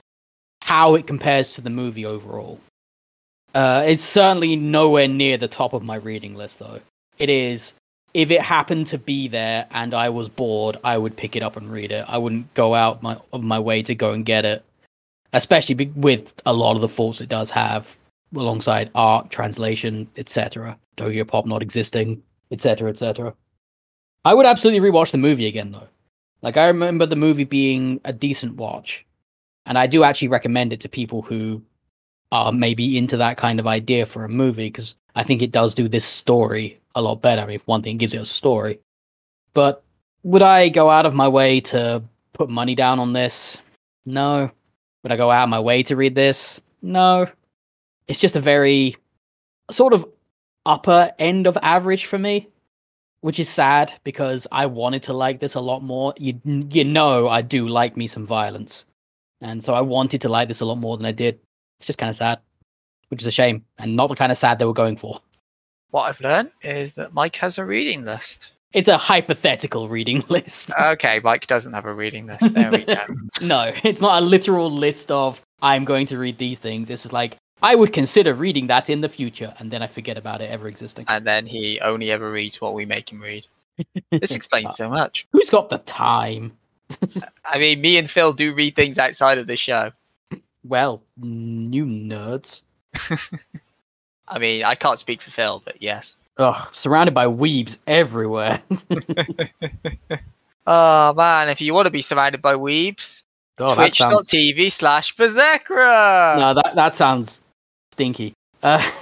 how it compares to the movie overall. Uh, it's certainly nowhere near the top of my reading list, though. It is. If it happened to be there and I was bored, I would pick it up and read it. I wouldn't go out my of my way to go and get it, especially with a lot of the faults it does have, alongside art, translation, etc. Tokyopop not existing, etc., etc. I would absolutely rewatch the movie again, though. Like I remember the movie being a decent watch, and I do actually recommend it to people who are maybe into that kind of idea for a movie because I think it does do this story a lot better. I mean, one thing gives it a story, but would I go out of my way to put money down on this? No. Would I go out of my way to read this? No. It's just a very sort of upper end of average for me, which is sad because I wanted to like this a lot more. You you know I do like me some violence. And so I wanted to like this a lot more than I did. It's just kind of sad, which is a shame and not the kind of sad they were going for. What I've learned is that Mike has a reading list. It's a hypothetical reading list. Okay, Mike doesn't have a reading list. There we go. no, it's not a literal list of I'm going to read these things. It's just like I would consider reading that in the future, and then I forget about it ever existing. and then he only ever reads what we make him read. This explains so much. Who's got the time? I mean, me and Phil do read things outside of the show. Well, you nerds. I mean, I can't speak for Phil, but yes. Ugh, surrounded by weebs everywhere. Oh man, if you want to be surrounded by weebs, God, that sounds... twitch.tv slash Bersekrer. No, that, that sounds stinky. Uh,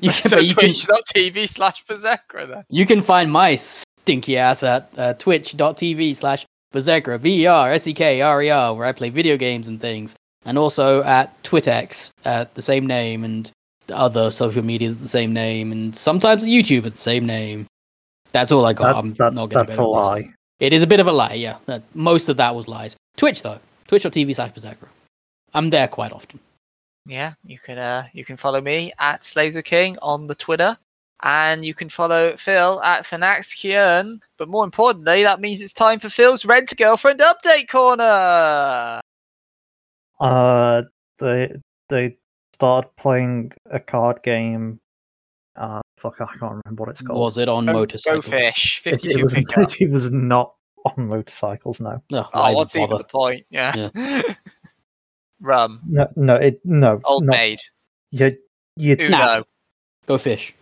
you, can, so but you, can, twitch.tv slash Bersekrer then. you can find my stinky ass at uh, twitch.tv slash Bersekrer, B E R S E K R E R, where I play video games and things. And also at Twitex at the same name and other social media at the same name and sometimes YouTube at the same name. That's all I got. That- I'm that- not going that's to a lie. It is a bit of a lie, yeah. Most of that was lies. Twitch though, twitch.tv slash Bersekrer. I'm there quite often. Yeah, you can uh you can follow me at Slazoking on the Twitter. And you can follow Phil at PheNaxKian. But more importantly, that means it's time for Phil's Rent a Girlfriend update corner. Uh, they they started playing a card game. Uh, fuck, I can't remember what it's called. Was it on Go, go motorcycle? fish. It- it, 52 was, it was not on motorcycles. No, Ugh, Oh, why what's even the point? Yeah. Rum. no, no, it no. Old not, maid. You, you, Snap. Uno. Go fish.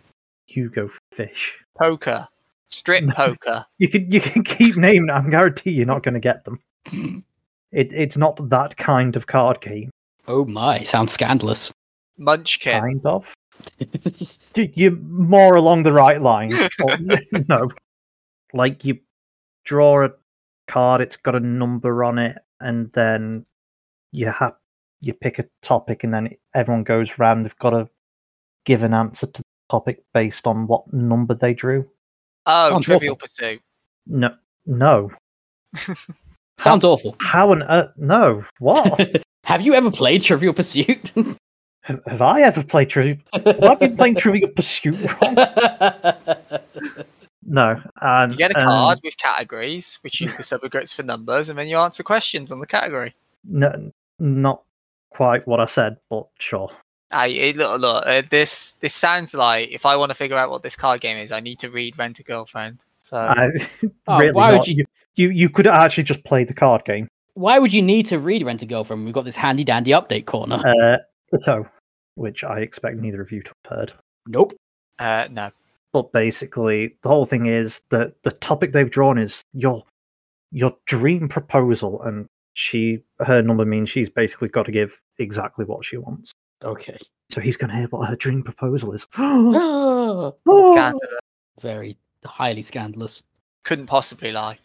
you go fish. Poker. Strip No. poker. You can you can keep naming. it, I guarantee you're not going to get them. It it's not that kind of card game. Oh my, sounds scandalous. Munchkin. Kind of. You- You're more along the right lines. but oh, no, like you draw a card. It's got a number on it, and then you have you pick a topic, and then everyone goes round. They've got to give an answer to the topic based on what number they drew. Oh, Sounds Trivial awful. Pursuit. No, no. Sounds awful. How on earth? No. What? Have you ever played Trivial Pursuit? have, have I ever played Trivial? Have I been playing Trivial Pursuit wrong? No. And, You get a um, card with categories, which use the subregrets for numbers, and then you answer questions on the category. No, not quite what I said, but sure. I look, look uh, this this sounds like if I want to figure out what this card game is, I need to read Rent a Girlfriend. So I, Oh, really why would not. you- you... you you could actually just play the card game. Why would you need to read Rent a Girlfriend? We've got this handy dandy update corner. Uh, Ito, which I expect neither of you to have heard. nope. uh, no, But basically, the whole thing is that the topic they've drawn is your your dream proposal, and she her number means she's basically got to give exactly what she wants. Okay. So he's going to hear what her dream proposal is. Oh, Scandalous. Very highly scandalous. couldn't possibly lie.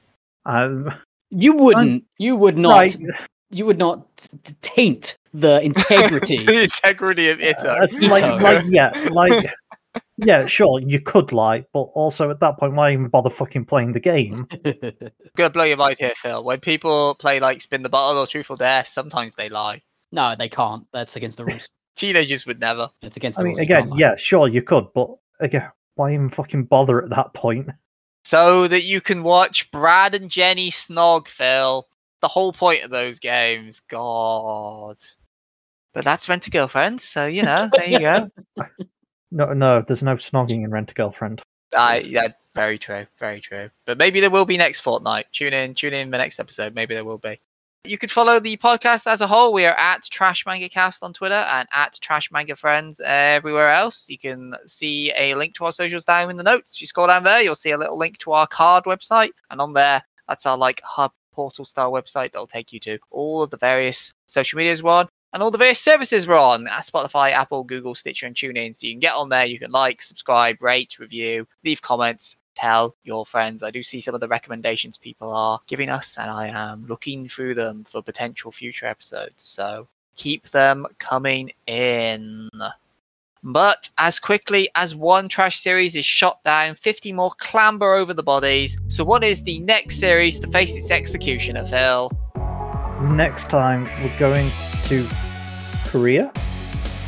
um, You wouldn't. You would not. right, You would not t- t- taint the integrity. the integrity of Ito. uh, like, like, yeah, like, yeah, sure, you could lie, but also at that point, why even bother fucking playing the game? I'm gonna blow your mind here, Phil. When people play like Spin the Bottle or Truth or Dare, sometimes they lie. no, they can't. That's against the rules. Teenagers would never. It's against I the mean, rules. you again, yeah, sure, you could, but again, why even fucking bother at that point? So that you can watch Brad and Jenny snog, Phil. The whole point of those games. God. But that's Rent a Girlfriend, so you know, there you go. No, no, there's no snogging in Rent a Girlfriend. I yeah, very true, very true. But maybe there will be next fortnight. Tune in, tune in the next episode. Maybe there will be. You could follow the podcast as a whole. We are at Trash Manga Cast on Twitter and at Trash Manga Friends everywhere else. You can see a link to our socials down in the notes. If you scroll down there, you'll see a little link to our Carrd website, and on there, that's our like hub portal style website that'll take you to all of the various social medias we're on. And all the various services we're on Spotify, Apple, Google, Stitcher, and TuneIn. So you can get on there, you can like, subscribe, rate, review, leave comments, tell your friends. I do see some of the recommendations people are giving us, and I am looking through them for potential future episodes. So keep them coming in. But as quickly as one trash series is shot down, 50 more clamber over the bodies. So, what is the next series to face its executioner, Phil? Next time, we're going to Korea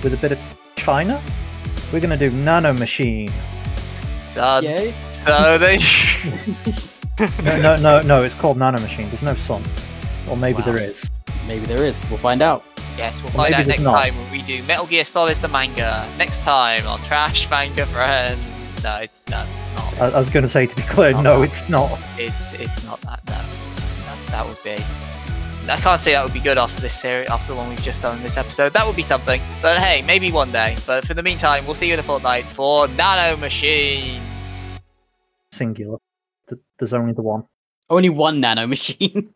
with a bit of China. We're going to do Nano Machine. Done. Yay. So they. No, no, no, no, it's called Nano Machine. There's no sun. Or maybe Wow. there is. Maybe there is. We'll find out. yes, we'll Well, find out next not. time when we do Metal Gear Solid the manga. Next time on Trash Manga Friend. No, it's, no, it's not. I, I was going to say, to be clear, Not no, that. it's not. It's it's not that. No, no that would be. I can't say that would be good after this series, after the one we've just done in this episode. That would be something. But hey, maybe one day. But for the meantime, we'll see you in a fortnight for Nano Machines. Singular. Th- There's only the one. Only one nano machine.